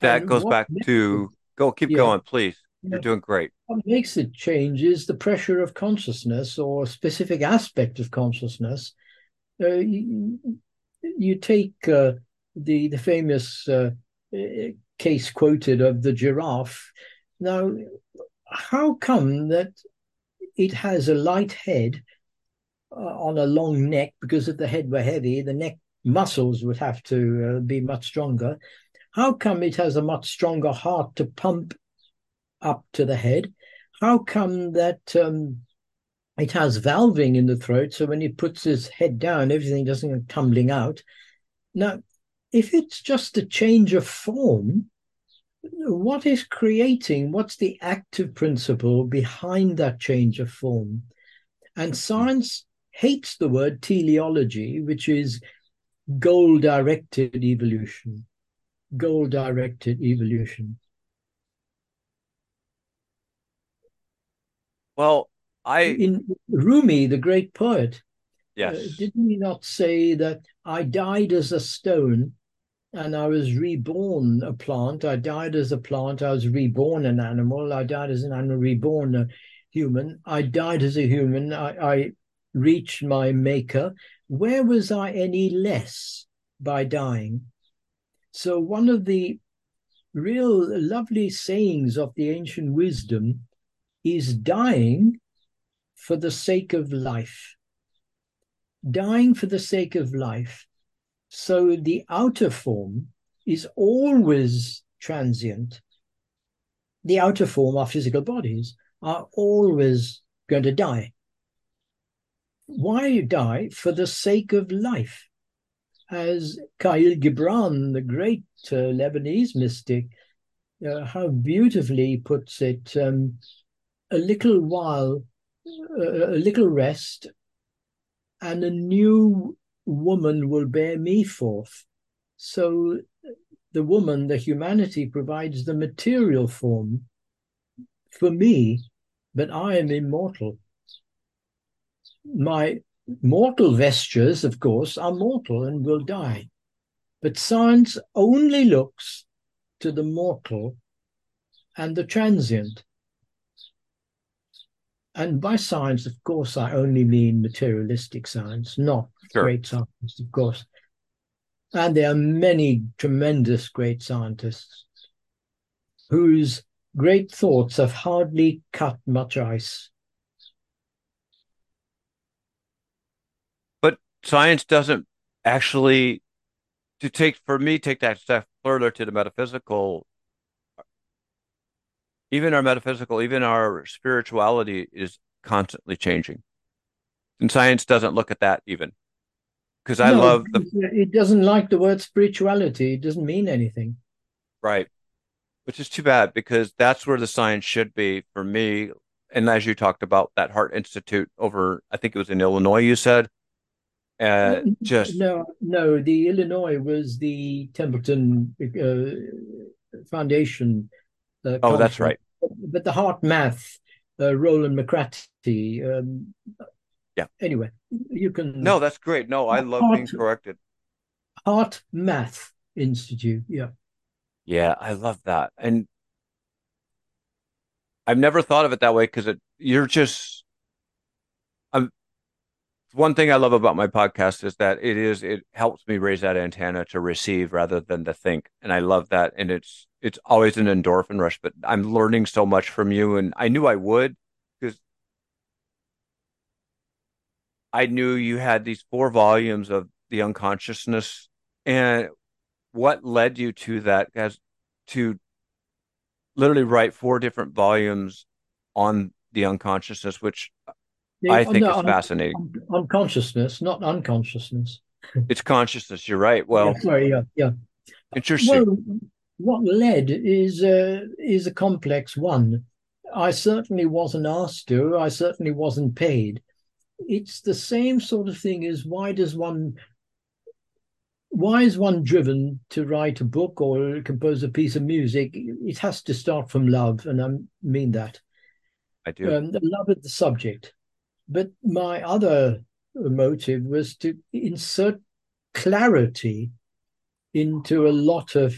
That and goes back to go keep yeah, going, please. You're doing great. What makes it change is the pressure of consciousness or a specific aspect of consciousness. Uh, you, you, take uh, the the famous uh, case quoted of the giraffe. Now, how come that it has a light head uh, on a long neck because if the head were heavy, the neck muscles would have to uh, be much stronger. How come it has a much stronger heart to pump up to the head? How come that um, it has valving in the throat so when he puts his head down, everything doesn't go tumbling out? Now, if it's just a change of form, what is creating, what's the active principle behind that change of form? And mm-hmm. science hates the word teleology, which is goal directed evolution. Goal directed evolution. Well, I. In Rumi, the great poet, yes. Uh, didn't he not say that I died as a stone and I was reborn a plant. I died as a plant. I was reborn an animal. I died as an animal, reborn a human. I died as a human. I, I reached my maker. Where was I any less by dying? So, one of the real lovely sayings of the ancient wisdom is dying for the sake of life. Dying for the sake of life so the outer form is always transient. The outer form, our physical bodies, are always going to die. Why die? For the sake of life. As Khalil Gibran, the great uh, Lebanese mystic, uh, how beautifully puts it, um, a little while, uh, a little rest, and a new woman will bear me forth. So the woman, the humanity, provides the material form for me, but I am immortal. My mortal vestures, of course, are mortal and will die. But science only looks to the mortal and the transient. And by science, of course, I only mean materialistic science, not sure. great science, of course. And there are many tremendous great scientists whose great thoughts have hardly cut much ice. But science doesn't actually, to take, for me, take that step further to the metaphysical even our metaphysical, even our spirituality is constantly changing. And science doesn't look at that even. Because I no, love the it doesn't like the word spirituality. It doesn't mean anything. Right. Which is too bad because that's where the science should be for me. And as you talked about that Heart Institute over, I think it was in Illinois, you said. Uh, just no, no. The Illinois was the Templeton uh, Foundation uh, oh, that's right. But the HeartMath, uh, Rollin McCraty. Um, yeah. Anyway, you can. No, that's great. No, I love heart, being corrected. Heart Math Institute. Yeah. Yeah, I love that, and I've never thought of it that way because it you're just. One thing I love about my podcast is that it is it helps me raise that antenna to receive rather than to think, and I love that. And it's it's always an endorphin rush, but I'm learning so much from you, and I knew I would because I knew you had these four volumes of the unconsciousness, and what led you to that as to literally write four different volumes on the unconsciousness, which I think no, is fascinating. Unconsciousness, not unconsciousness. It's consciousness. You're right. Well, yeah, sorry, yeah, yeah. Interesting. Well, what led is uh, is a complex one. I certainly wasn't asked to. I certainly wasn't paid. It's the same sort of thing as why does one why is one driven to write a book or compose a piece of music? It has to start from love, and I mean that. I do. Um, the love of the subject. But my other motive was to insert clarity into a lot of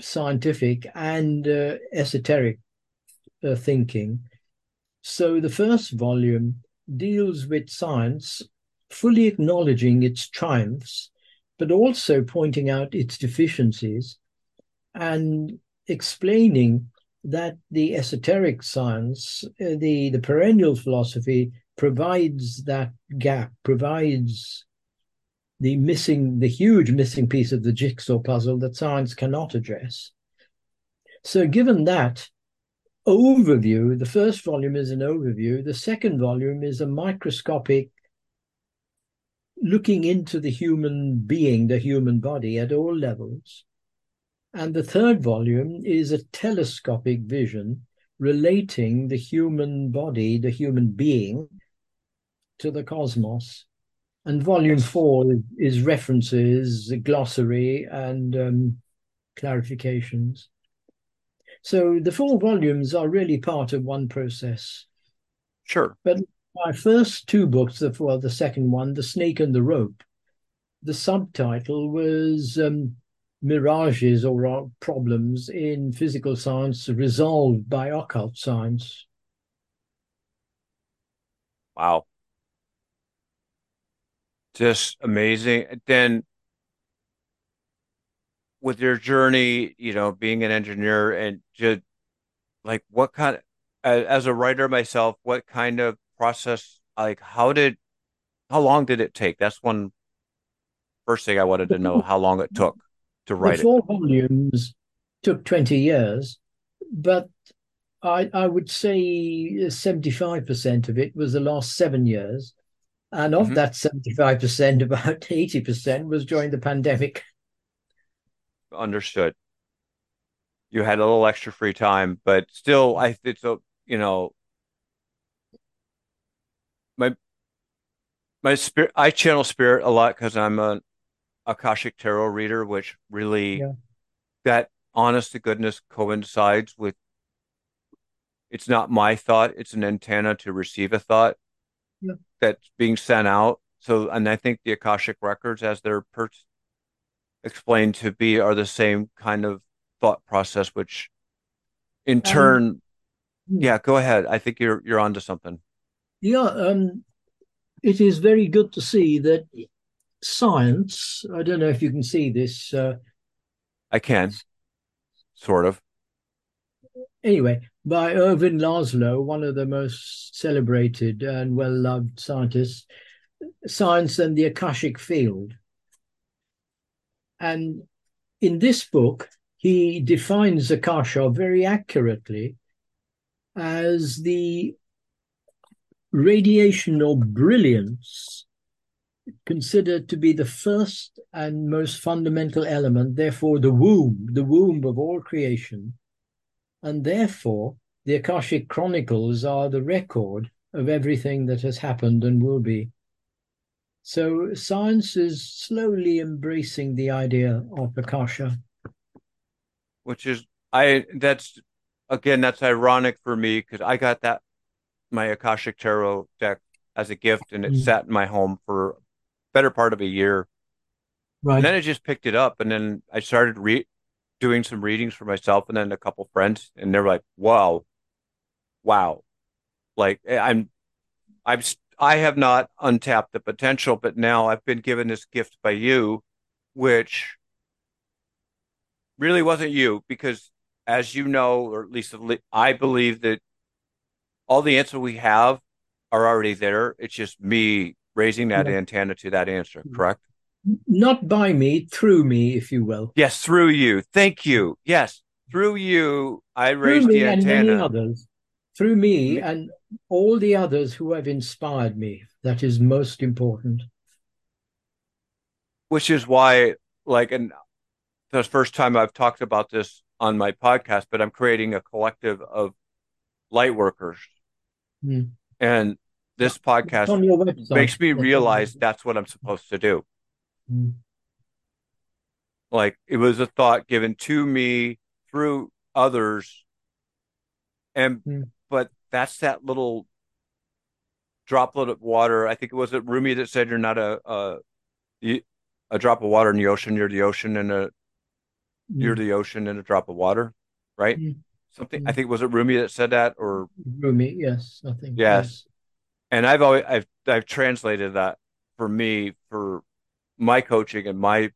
scientific and uh, esoteric uh, thinking. So the first volume deals with science, fully acknowledging its triumphs but also pointing out its deficiencies and explaining that the esoteric science, uh, the, the perennial philosophy, provides that gap, provides the missing, the huge missing piece of the jigsaw puzzle that science cannot address. So, given that overview, the first volume is an overview, the second volume is a microscopic looking into the human being, the human body at all levels. And the third volume is a telescopic vision relating the human body, the human being, to the cosmos. And volume four is references, glossary, and um, clarifications. So the four volumes are really part of one process. Sure. But my first two books, the, well, the second one, The Snake and the Rope, the subtitle was um, Mirages or Problems in Physical Science Resolved by Occult Science. Wow. Just amazing. Then, with your journey, you know, being an engineer and just like what kind of, as a writer myself, what kind of process like how did how long did it take that's one first thing i wanted to know how long it took to write the four it. volumes took 20 years but i i would say 75% of it was the last seven years and of mm-hmm. that 75% about 80% was during the pandemic understood you had a little extra free time but still i it's a you know my my spirit I channel spirit a lot because I'm a Akashic tarot reader, which really yeah. that honest to goodness coincides with it's not my thought, it's an antenna to receive a thought yeah. that's being sent out. So and I think the Akashic records as they're per- explained to be are the same kind of thought process, which in um, turn hmm. yeah, go ahead. I think you're you're onto something. Yeah, um, it is very good to see that science. I don't know if you can see this. Uh, I can, sort of. Anyway, by Ervin Laszlo, one of the most celebrated and well loved scientists, Science and the Akashic Field. And in this book, he defines Akasha very accurately as the radiation or brilliance considered to be the first and most fundamental element, therefore, the womb, the womb of all creation. And therefore, the Akashic Chronicles are the record of everything that has happened and will be. So, science is slowly embracing the idea of Akasha. Which is, I, that's, again, that's ironic for me because I got that my Akashic Tarot deck as a gift, and it mm. sat in my home for better part of a year. Right. And then I just picked it up, and then I started re- doing some readings for myself, and then a couple friends, and they're like, "Wow, wow!" Like eh, I'm, I'm, I have not untapped the potential, but now I've been given this gift by you, which really wasn't you, because as you know, or at least I believe that all the answers we have are already there. It's just me raising that yeah. antenna to that answer, mm-hmm. correct? Not by me, through me, if you will. Yes, through you. Thank you. Yes, through you, I raised the antenna. And many others. Through me and all the others who have inspired me. That is most important. Which is why, like, and the first time I've talked about this on my podcast, but I'm creating a collective of light workers. Mm. And this podcast makes me realize that's what I'm supposed to do. Mm. Like it was a thought given to me through others. And mm. but that's that little droplet of water. I think it was it Rumi that said you're not a a, a drop of water in the ocean, you're the ocean and a you're mm. the ocean and a drop of water, right? Mm. Something I think was it Rumi that said that or Rumi, yes, I think. Yes. yes. And I've always I've I've translated that for me for my coaching and my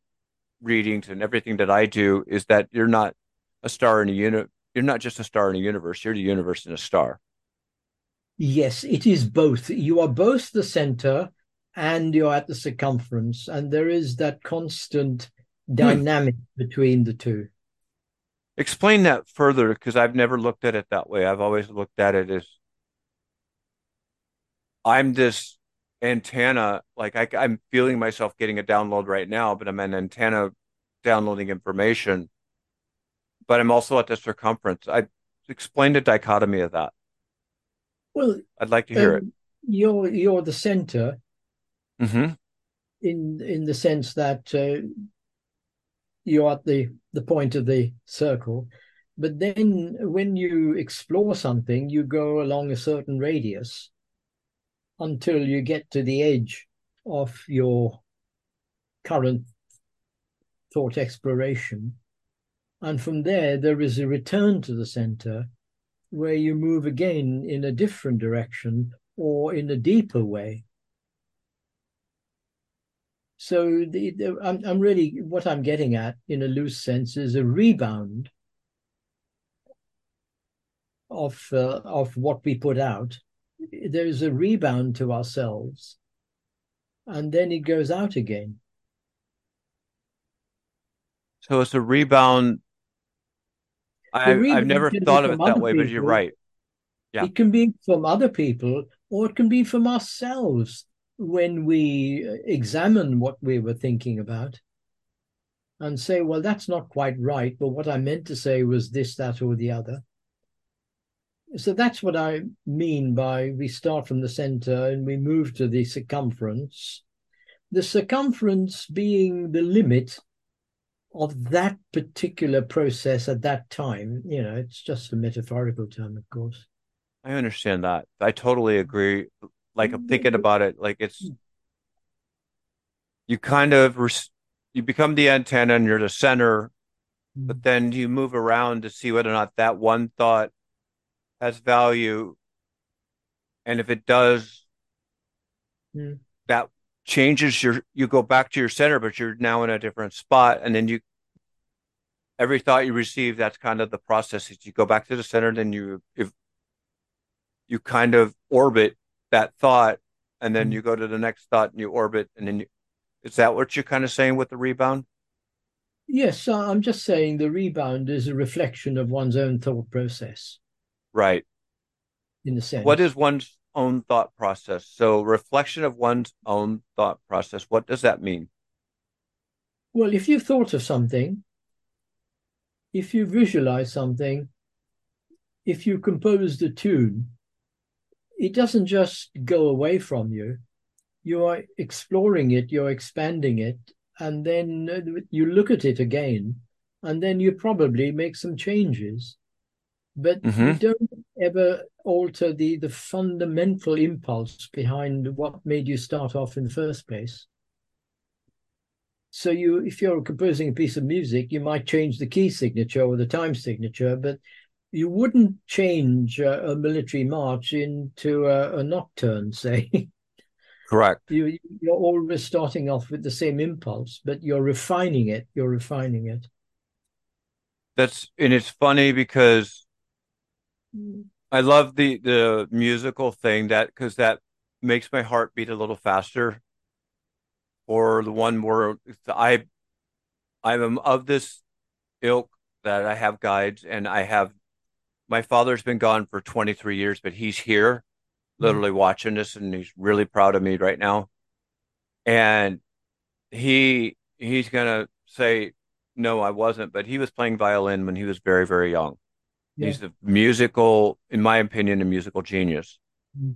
readings and everything that I do is that you're not a star in a unit you're not just a star in a universe, you're the universe in a star. Yes, it is both. You are both the center and you're at the circumference, and there is that constant hmm. dynamic hmm. between the two. Explain that further because I've never looked at it that way. I've always looked at it as I'm this antenna, like I, I'm feeling myself getting a download right now, but I'm an antenna downloading information. But I'm also at the circumference. I explain the dichotomy of that. Well, I'd like to hear um, it. You're you're the center, mm-hmm. in in the sense that uh, you're at the the point of the circle. But then when you explore something, you go along a certain radius until you get to the edge of your current thought exploration. And from there, there is a return to the center where you move again in a different direction or in a deeper way. So the, the, I'm, I'm really what I'm getting at in a loose sense is a rebound of uh, of what we put out. There's a rebound to ourselves, and then it goes out again. So it's a rebound. I, I've never thought of it that way, people. but you're right. Yeah. It can be from other people, or it can be from ourselves when we examine what we were thinking about and say, well, that's not quite right, but what I meant to say was this, that, or the other. So that's what I mean by we start from the center and we move to the circumference. The circumference being the limit of that particular process at that time. You know, it's just a metaphorical term, of course. I understand that. I totally agree like I'm thinking about it, like it's you kind of you become the antenna and you're the center, but mm. then you move around to see whether or not that one thought has value, and if it does, mm. that changes your. You go back to your center, but you're now in a different spot, and then you every thought you receive that's kind of the process is you go back to the center then you if you kind of orbit that thought and then mm-hmm. you go to the next thought and you orbit and then you is that what you're kind of saying with the rebound yes i'm just saying the rebound is a reflection of one's own thought process right in the sense what is one's own thought process so reflection of one's own thought process what does that mean well if you've thought of something if you visualize something if you compose a tune it doesn't just go away from you. You are exploring it, you're expanding it, and then uh, you look at it again, and then you probably make some changes. But mm-hmm. you don't ever alter the, the fundamental impulse behind what made you start off in the first place. So you, if you're composing a piece of music, you might change the key signature or the time signature, but you wouldn't change a military march into a, a nocturne, say. Correct. You, you're always starting off with the same impulse, but you're refining it. You're refining it. That's and it's funny because I love the the musical thing that because that makes my heart beat a little faster. Or the one where I I'm of this ilk that I have guides and I have my father's been gone for 23 years, but he's here mm-hmm. literally watching this and he's really proud of me right now. And he he's gonna say, No, I wasn't, but he was playing violin when he was very, very young. Yeah. He's a musical, in my opinion, a musical genius. Mm-hmm.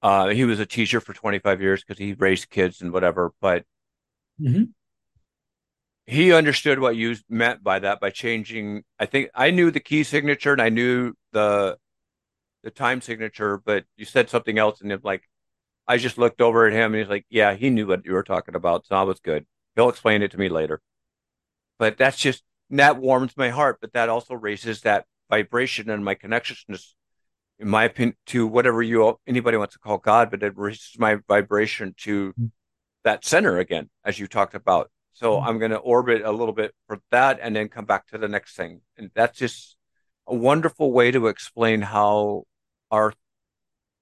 Uh, he was a teacher for 25 years because he raised kids and whatever, but mm-hmm. he understood what you meant by that by changing. I think I knew the key signature and I knew the the time signature, but you said something else, and it like I just looked over at him, and he's like, "Yeah, he knew what you were talking about, so that was good. He'll explain it to me later." But that's just that warms my heart, but that also raises that vibration and my connectedness, in my opinion, to whatever you all, anybody wants to call God, but it raises my vibration to that center again, as you talked about. So mm-hmm. I'm going to orbit a little bit for that, and then come back to the next thing, and that's just a wonderful way to explain how our,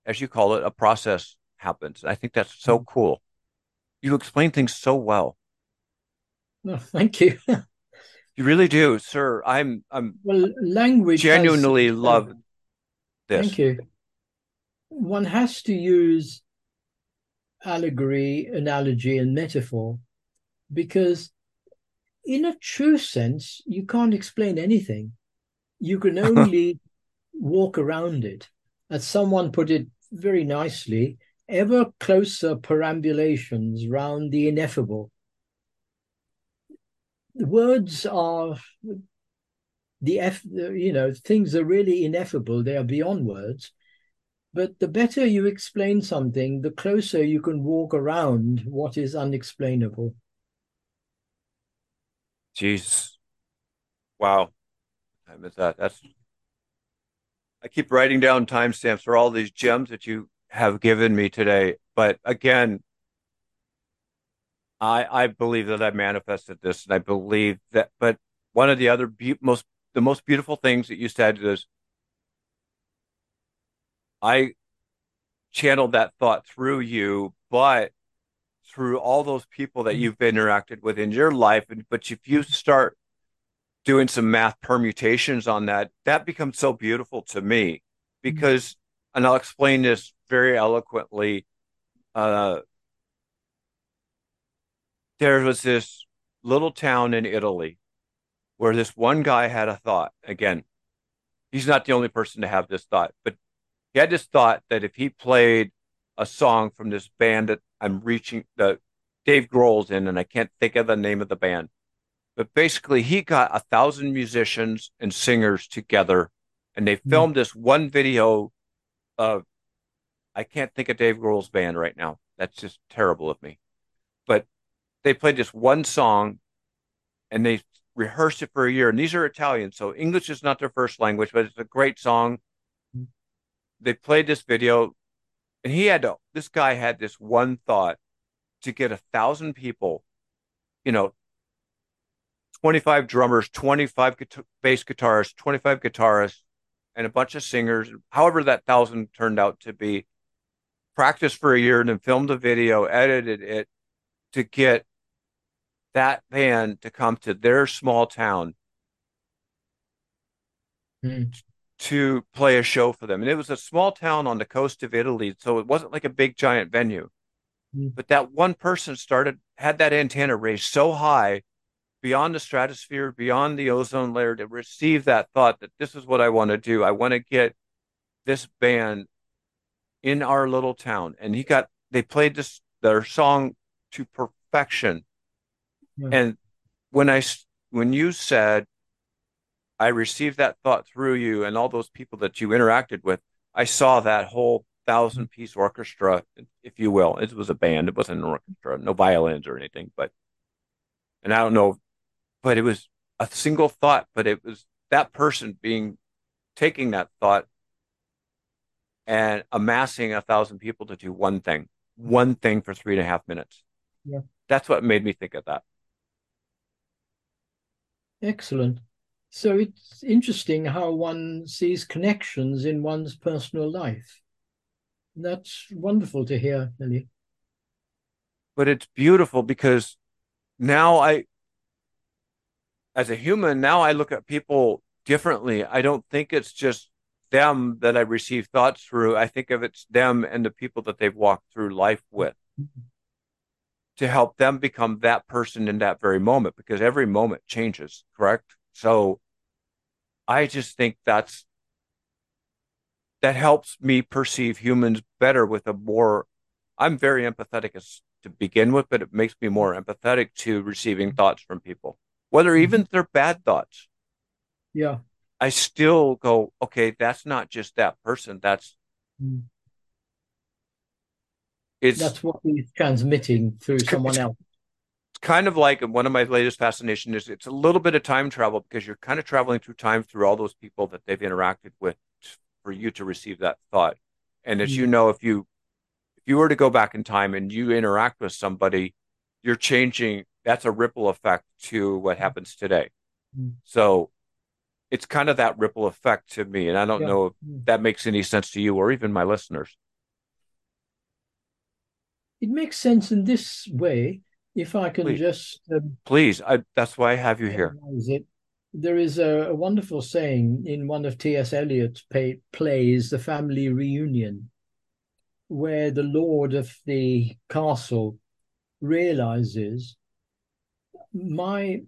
as you call it, a process happens. I think that's so mm-hmm. cool. You explain things so well. No, thank you. you really do, sir. I'm I'm well language genuinely has, love this. Thank you. One has to use allegory, analogy, and metaphor because in a true sense, you can't explain anything. You can only walk around it as someone put it very nicely, ever closer perambulations round the ineffable. Words are the F, you know, things are really ineffable, they are beyond words. But the better you explain something, the closer you can walk around what is unexplainable. Jesus. Wow. I miss that. That's I keep writing down timestamps for all these gems that you have given me today. But again, I I believe that I manifested this, and I believe that. But one of the other be- most the most beautiful things that you said is I channeled that thought through you, but through all those people that you've interacted with in your life. And but if you start doing some math permutations on that, that becomes so beautiful to me because, and I'll explain this very eloquently. Uh, there was this little town in Italy where this one guy had a thought. Again, he's not the only person to have this thought, but he had this thought that if he played a song from this band that I'm reaching, the Dave Grohl's in, and I can't think of the name of the band, but basically, he got a thousand musicians and singers together, and they hmm. filmed mm-hmm. this one video of. I can't think of Dave Grohl's band right now. That's just terrible of me. They played this one song, and they rehearsed it for a year. And these are Italian, so English is not their first language, but it's a great song. They played this video, and he had to. This guy had this one thought to get a thousand people, you know, 25 drummers, 25 guitar- bass guitarists, 25 guitarists, and a bunch of singers, however that thousand turned out to be, practiced for a year and then filmed a video, edited it to get that band to come to their small town mm. to play a show for them. And it was a small town on the coast of Italy, so it wasn't like a big giant venue. Mm. But that one person started had that antenna raised so high beyond the stratosphere, beyond the ozone layer to receive that thought that this is what I want to do. I want to get this band in our little town. And he got, they played this, their song to perfection. Yeah. And when I, when you said, I received that thought through you and all those people that you interacted with, I saw that whole thousand mm-hmm. piece orchestra, if you will. It was a band, it wasn't an orchestra, no violins or anything, but and I don't know but it was a single thought, but it was that person being taking that thought and amassing a thousand people to do one thing. one thing for three and a half minutes. Yeah. That's what made me think of that. Excellent. So it's interesting how one sees connections in one's personal life. That's wonderful to hear, Ellie. But it's beautiful because now I, as a human, now I look at people differently. I don't think it's just them that I receive thoughts through. I think of it's them and the people that they've walked through life with mm-hmm. To help them become that person in that very moment because every moment changes, correct? So I just think that's that helps me perceive humans better with a more I'm very empathetic as to begin with, but it makes me more empathetic to receiving thoughts from people, whether even they're bad thoughts. Yeah. I still go, okay, that's not just that person. That's Mm. It's That's what he's transmitting through someone else. it's kind of like one of my latest fascination is it's a little bit of time travel because you're kind of traveling through time through all those people that they've interacted with for you to receive that thought. And as you Mm. know, if you if you were to go back in time and you interact with somebody, you're changing. That's a ripple effect to what happens today. Mm. So it's kind of that ripple effect to me. And I don't Yeah. know if Mm. that makes any sense to you or even my listeners. It makes sense in this way. If I can Please. just um, Please, I, that's why I have you here. it? There is a, a wonderful saying in one of T.S. Eliot's pay, plays, The Family Reunion, where the lord of the castle realizes my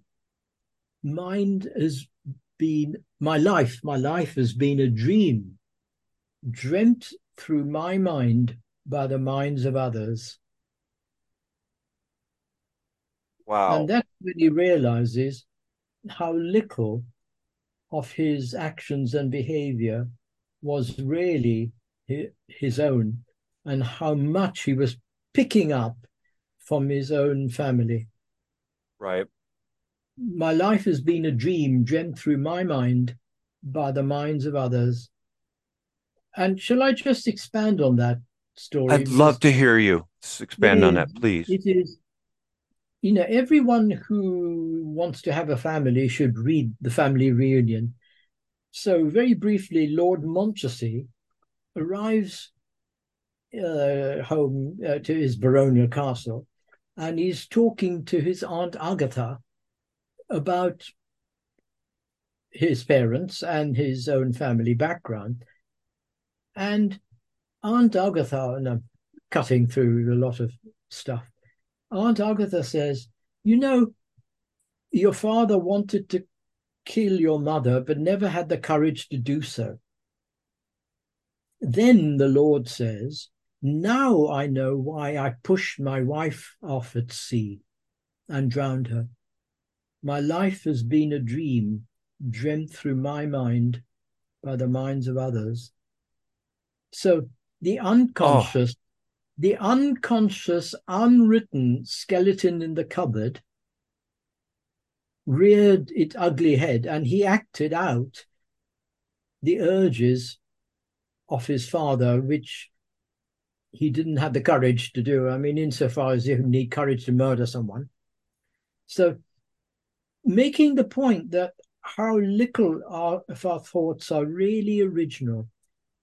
mind has been, my life, my life has been a dream, dreamt through my mind by the minds of others. Wow. And that's when he realizes how little of his actions and behavior was really his own, and how much he was picking up from his own family. Right. My life has been a dream dreamt through my mind by the minds of others. And shall I just expand on that story? I'd love to hear you expand on that, please. It is, you know, everyone who wants to have a family should read The Family Reunion. So, very briefly, Lord Monchensey arrives uh, home uh, to his baronial castle and he's talking to his Aunt Agatha about his parents and his own family background. And Aunt Agatha, and I'm cutting through a lot of stuff. Aunt Agatha says, You know, your father wanted to kill your mother, but never had the courage to do so. Then the Lord says, Now I know why I pushed my wife off at sea and drowned her. My life has been a dream dreamt through my mind by the minds of others. So the oh. unconscious, the unconscious, unwritten skeleton in the cupboard reared its ugly head and he acted out the urges of his father, which he didn't have the courage to do. I mean, insofar as you need courage to murder someone. So, making the point that how little our, of our thoughts are really original.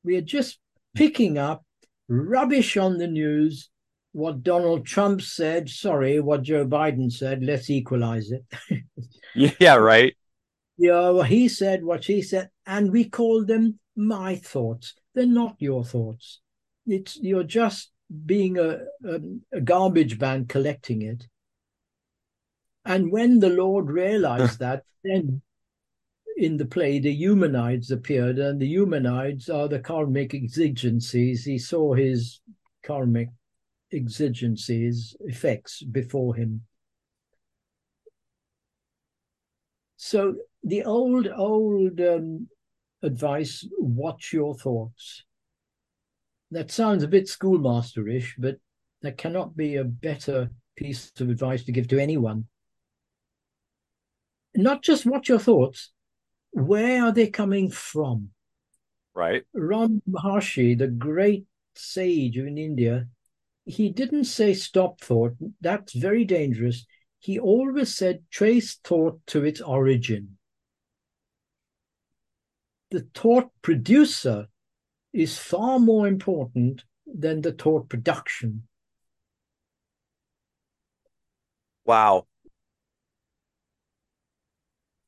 We are just picking up rubbish on the news, what Donald Trump said, sorry, what Joe Biden said, let's equalize it. Yeah, right. Yeah, well, he said what she said, and we call them my thoughts. They're not your thoughts. It's you're just being a, a, a garbage man collecting it. And when the Lord realized that, then in the play, the Eumenides appeared, and the Eumenides are the karmic exigencies. He saw his karmic exigencies, effects before him. So the old, old um, advice watch your thoughts. That sounds a bit schoolmasterish, but that cannot be a better piece of advice to give to anyone. Not just watch your thoughts, where are they coming from? Right. Ramana Maharshi, the great sage in India, he didn't say stop thought. That's very dangerous. He always said trace thought to its origin. The thought producer is far more important than the thought production. Wow.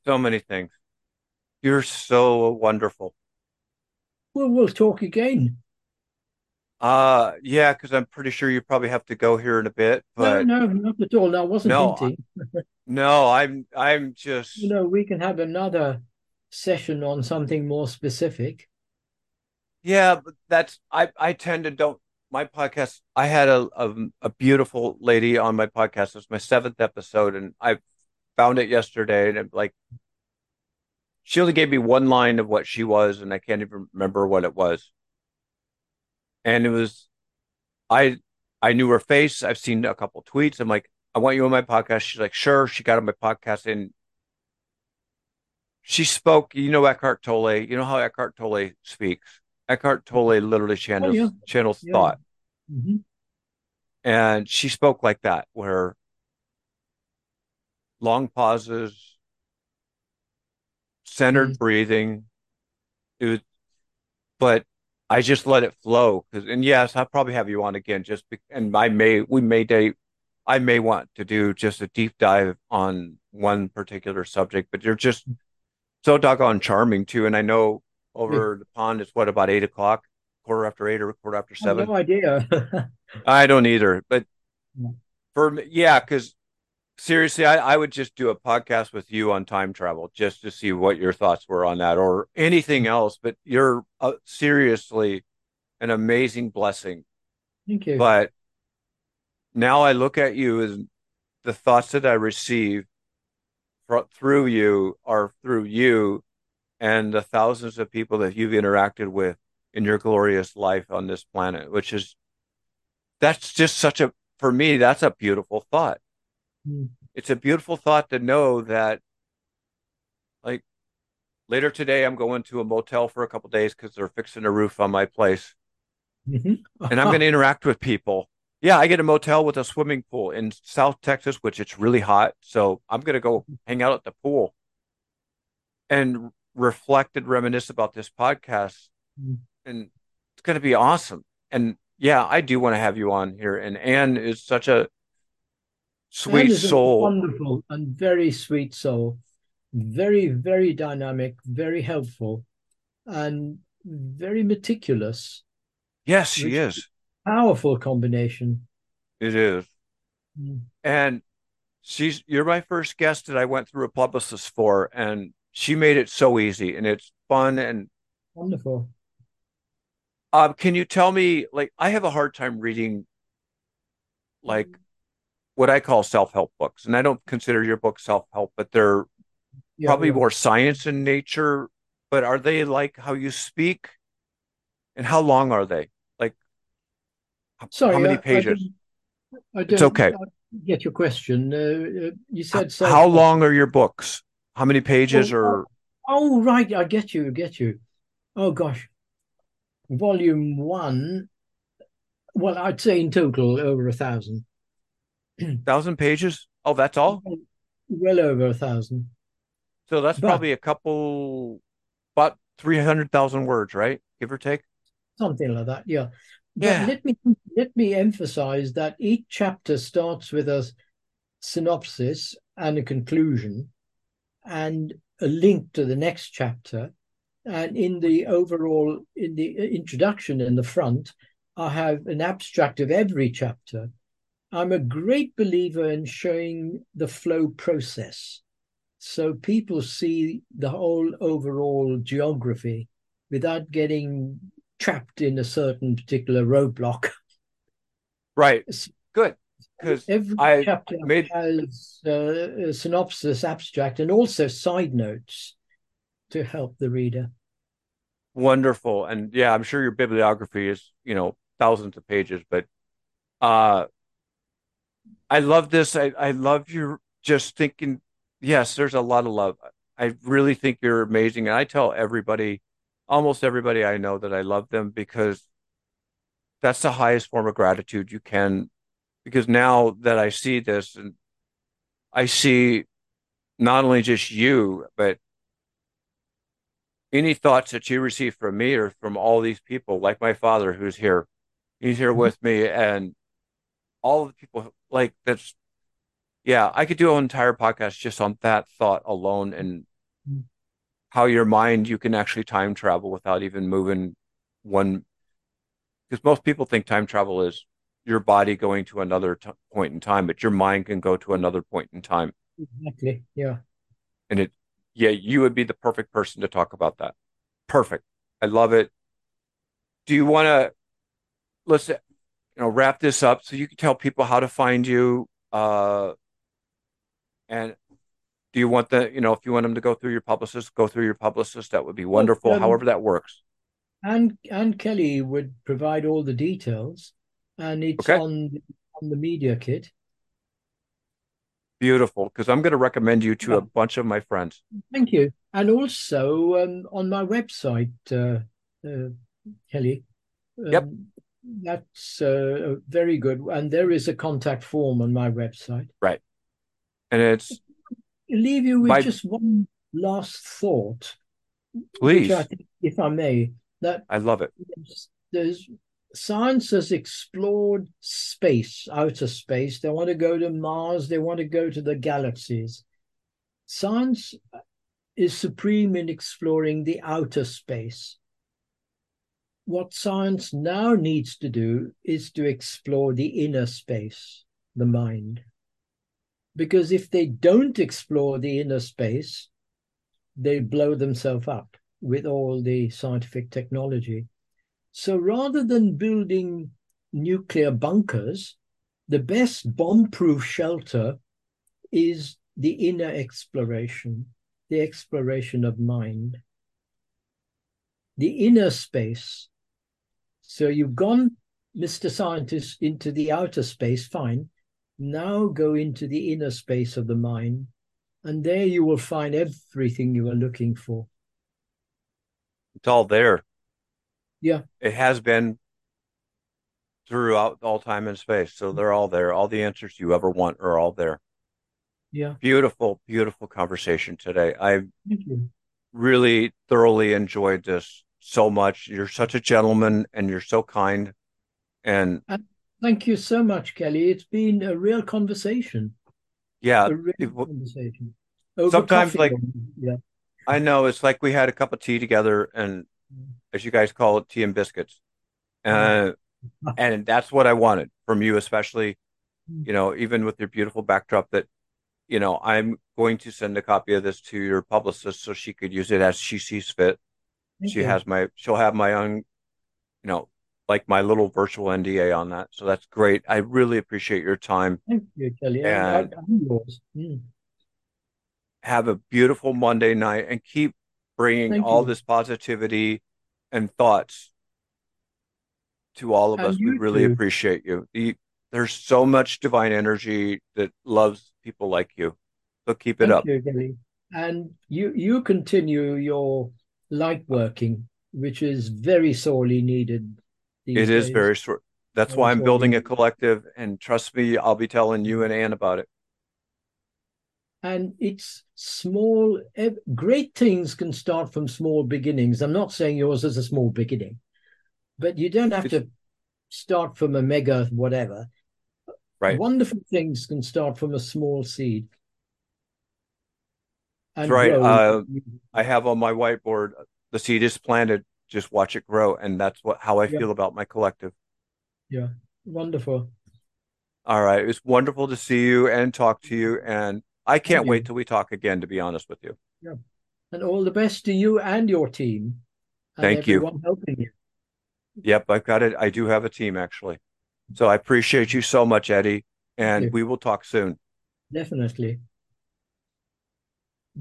So many things. You're so wonderful. Well, we'll talk again. Uh yeah, because I'm pretty sure you probably have to go here in a bit, but no, no, not at all. No, I wasn't no, hinting. no, I'm I'm just You know, we can have another session on something more specific. yeah, but that's I I tend to don't my podcast. I had a a, a beautiful lady on my podcast. It was my seventh episode, and I found it yesterday, and it, like she only gave me one line of what she was, and I can't even remember what it was. And it was I I knew her face. I've seen a couple tweets. I'm like, I want you on my podcast. She's like, sure. She got on my podcast and she spoke. You know Eckhart Tolle. You know how Eckhart Tolle speaks. Eckhart Tolle literally channels yeah. channels Yeah. thought, Mhm. and she spoke like that, where long pauses, centered Mm. breathing. It was, but I just let it flow because, and yes, I'll probably have you on again. Just be, and I may we may date. I may want to do just a deep dive on one particular subject, but you're just so doggone charming too. And I know over the pond it's what about eight o'clock, quarter after eight or quarter after I have seven. no idea. I don't either, but for me, yeah, because seriously, I, I would just do a podcast with you on time travel just to see what your thoughts were on that or anything else. But you're uh, seriously an amazing blessing. Thank you. But now I look at you as the thoughts that I receive through you are through you and the thousands of people that you've interacted with in your glorious life on this planet, which is that's just such a for me that's a beautiful thought. Mm. It's a beautiful thought to know that like later today I'm going to a motel for a couple days because they're fixing a roof on my place Mhm. and I'm going to interact with people. Yeah, I get a motel with a swimming pool in South Texas, which it's really hot. So I'm going to go hang out at the pool and reflect and reminisce about this podcast. Mm. And it's going to be awesome. And yeah, I do want to have you on here. And Anne is such a sweet soul. wonderful and very sweet soul. Very, very dynamic, very helpful, and very meticulous. Yes, she is. Powerful combination. It is. Mm. And she's you're my first guest that I went through a publicist for, and she made it so easy and it's fun and Wonderful. Um, can you tell me, like, I have a hard time reading, like, what I call self-help books, and I don't consider your book self-help, but they're Yeah, probably yeah. more science in nature. But are they like how you speak, and how long are they? Like, Sorry, how many I- I pages? I It's okay. I get your question. Uh, uh, you said so. how long are your books? How many pages Oh, or Oh, right. I get you. I get you. Oh, gosh. Volume one. Well, I'd say in total over a thousand. Thousand pages? Oh, that's all. Well over a thousand. So that's But- probably a couple, about three hundred thousand words, right? Give or take. Something like that. Yeah. But Yeah. let me let me emphasize that each chapter starts with a synopsis and a conclusion and a link to the next chapter. And in the overall, in the uh, introduction in the front, I have an abstract of every chapter. I'm a great believer in showing the flow process. So people see the whole overall geography without getting trapped in a certain particular roadblock. Right. Good. Because Every I chapter made- has uh, a synopsis, abstract, and also side notes to help the reader. wonderful and yeah i'm sure your bibliography is you know thousands of pages but uh i love this i i love your just thinking yes there's a lot of love i really think you're amazing and i tell everybody almost everybody i know that i love them because that's the highest form of gratitude you can because now that I see this and I see not only just you, but any thoughts that you receive from me or from all these people, like my father who's here, he's here mm-hmm. with me, and all the people like that's, yeah, I could do an entire podcast just on that thought alone and mm-hmm. how your mind you can actually time travel without even moving one. Because most people think time travel is your body going to another t- point in time, but your mind can go to another point in time. Exactly. Yeah. And it, yeah, you would be the perfect person to talk about that. Perfect. I love it. Do you want to let's you know wrap this up so you can tell people how to find you? Uh, and do you want the you know if you want them to go through your publicist, go through your publicist? That would be wonderful. Um, however, that works. And and Kelly would provide all the details and it's okay. on on the media kit. Beautiful, because I'm going to recommend you to yeah. a bunch of my friends. Thank you, and also um, on my website, uh, uh, Kelly. Um, yep, that's uh, very good, and there is a contact form on my website. Right, and it's I'll leave you with just one last thought. Please, I think, if I may, that I love it. There's, there's science has explored space, outer space. They want to go to Mars, they want to go to the galaxies. Science is supreme in exploring the outer space. What science now needs to do is to explore the inner space, the mind. Because if they don't explore the inner space, they blow themselves up with all the scientific technology. So rather than building nuclear bunkers, the best bomb proof shelter is the inner exploration, the exploration of mind, the inner space. So you've gone, Mr. Scientist, into the outer space, fine. Now go into the inner space of the mind, and there you will find everything you are looking for. It's all there. Yeah. It has been throughout all time and space. So they're all there. All the answers you ever want are all there. Yeah. Beautiful, beautiful conversation today. I really thoroughly enjoyed this so much. You're such a gentleman and you're so kind. And, and thank you so much, Kelly. It's been a real conversation. Yeah. A real it, conversation. Over sometimes like yeah. I know it's like we had a cup of tea together and as you guys call it, tea and biscuits. Uh, and that's what I wanted from you, especially, you know, even with your beautiful backdrop that, you know, I'm going to send a copy of this to your publicist so she could use it as she sees fit. Thank she you. has my, she'll have my own, you know, like my little virtual NDA on that. So that's great. I really appreciate your time. Thank you, Kelly. And mm. Have a beautiful Monday night and keep bringing Thank all you. this positivity and thoughts to all of and us. We really too. appreciate you. The, there's so much divine energy that loves people like you. So keep it Thank up. You, and you you continue your light working, which is very sorely needed. It days. is very short. That's very why I'm building a collective, and trust me, I'll be telling you and Anne about it and it's small great things can start from small beginnings i'm not saying yours is a small beginning but you don't have it's, to start from a mega whatever right wonderful things can start from a small seed That's right uh, i have on my whiteboard the seed is planted just watch it grow and that's what how i yeah. feel about my collective yeah wonderful all right it's wonderful to see you and talk to you and I can't wait till we talk again, to be honest with you. Yeah. And all the best to you and your team. And Thank you. helping you. Yep, I've got it. I do have a team actually. So I appreciate you so much, Edi. And we will talk soon. Definitely.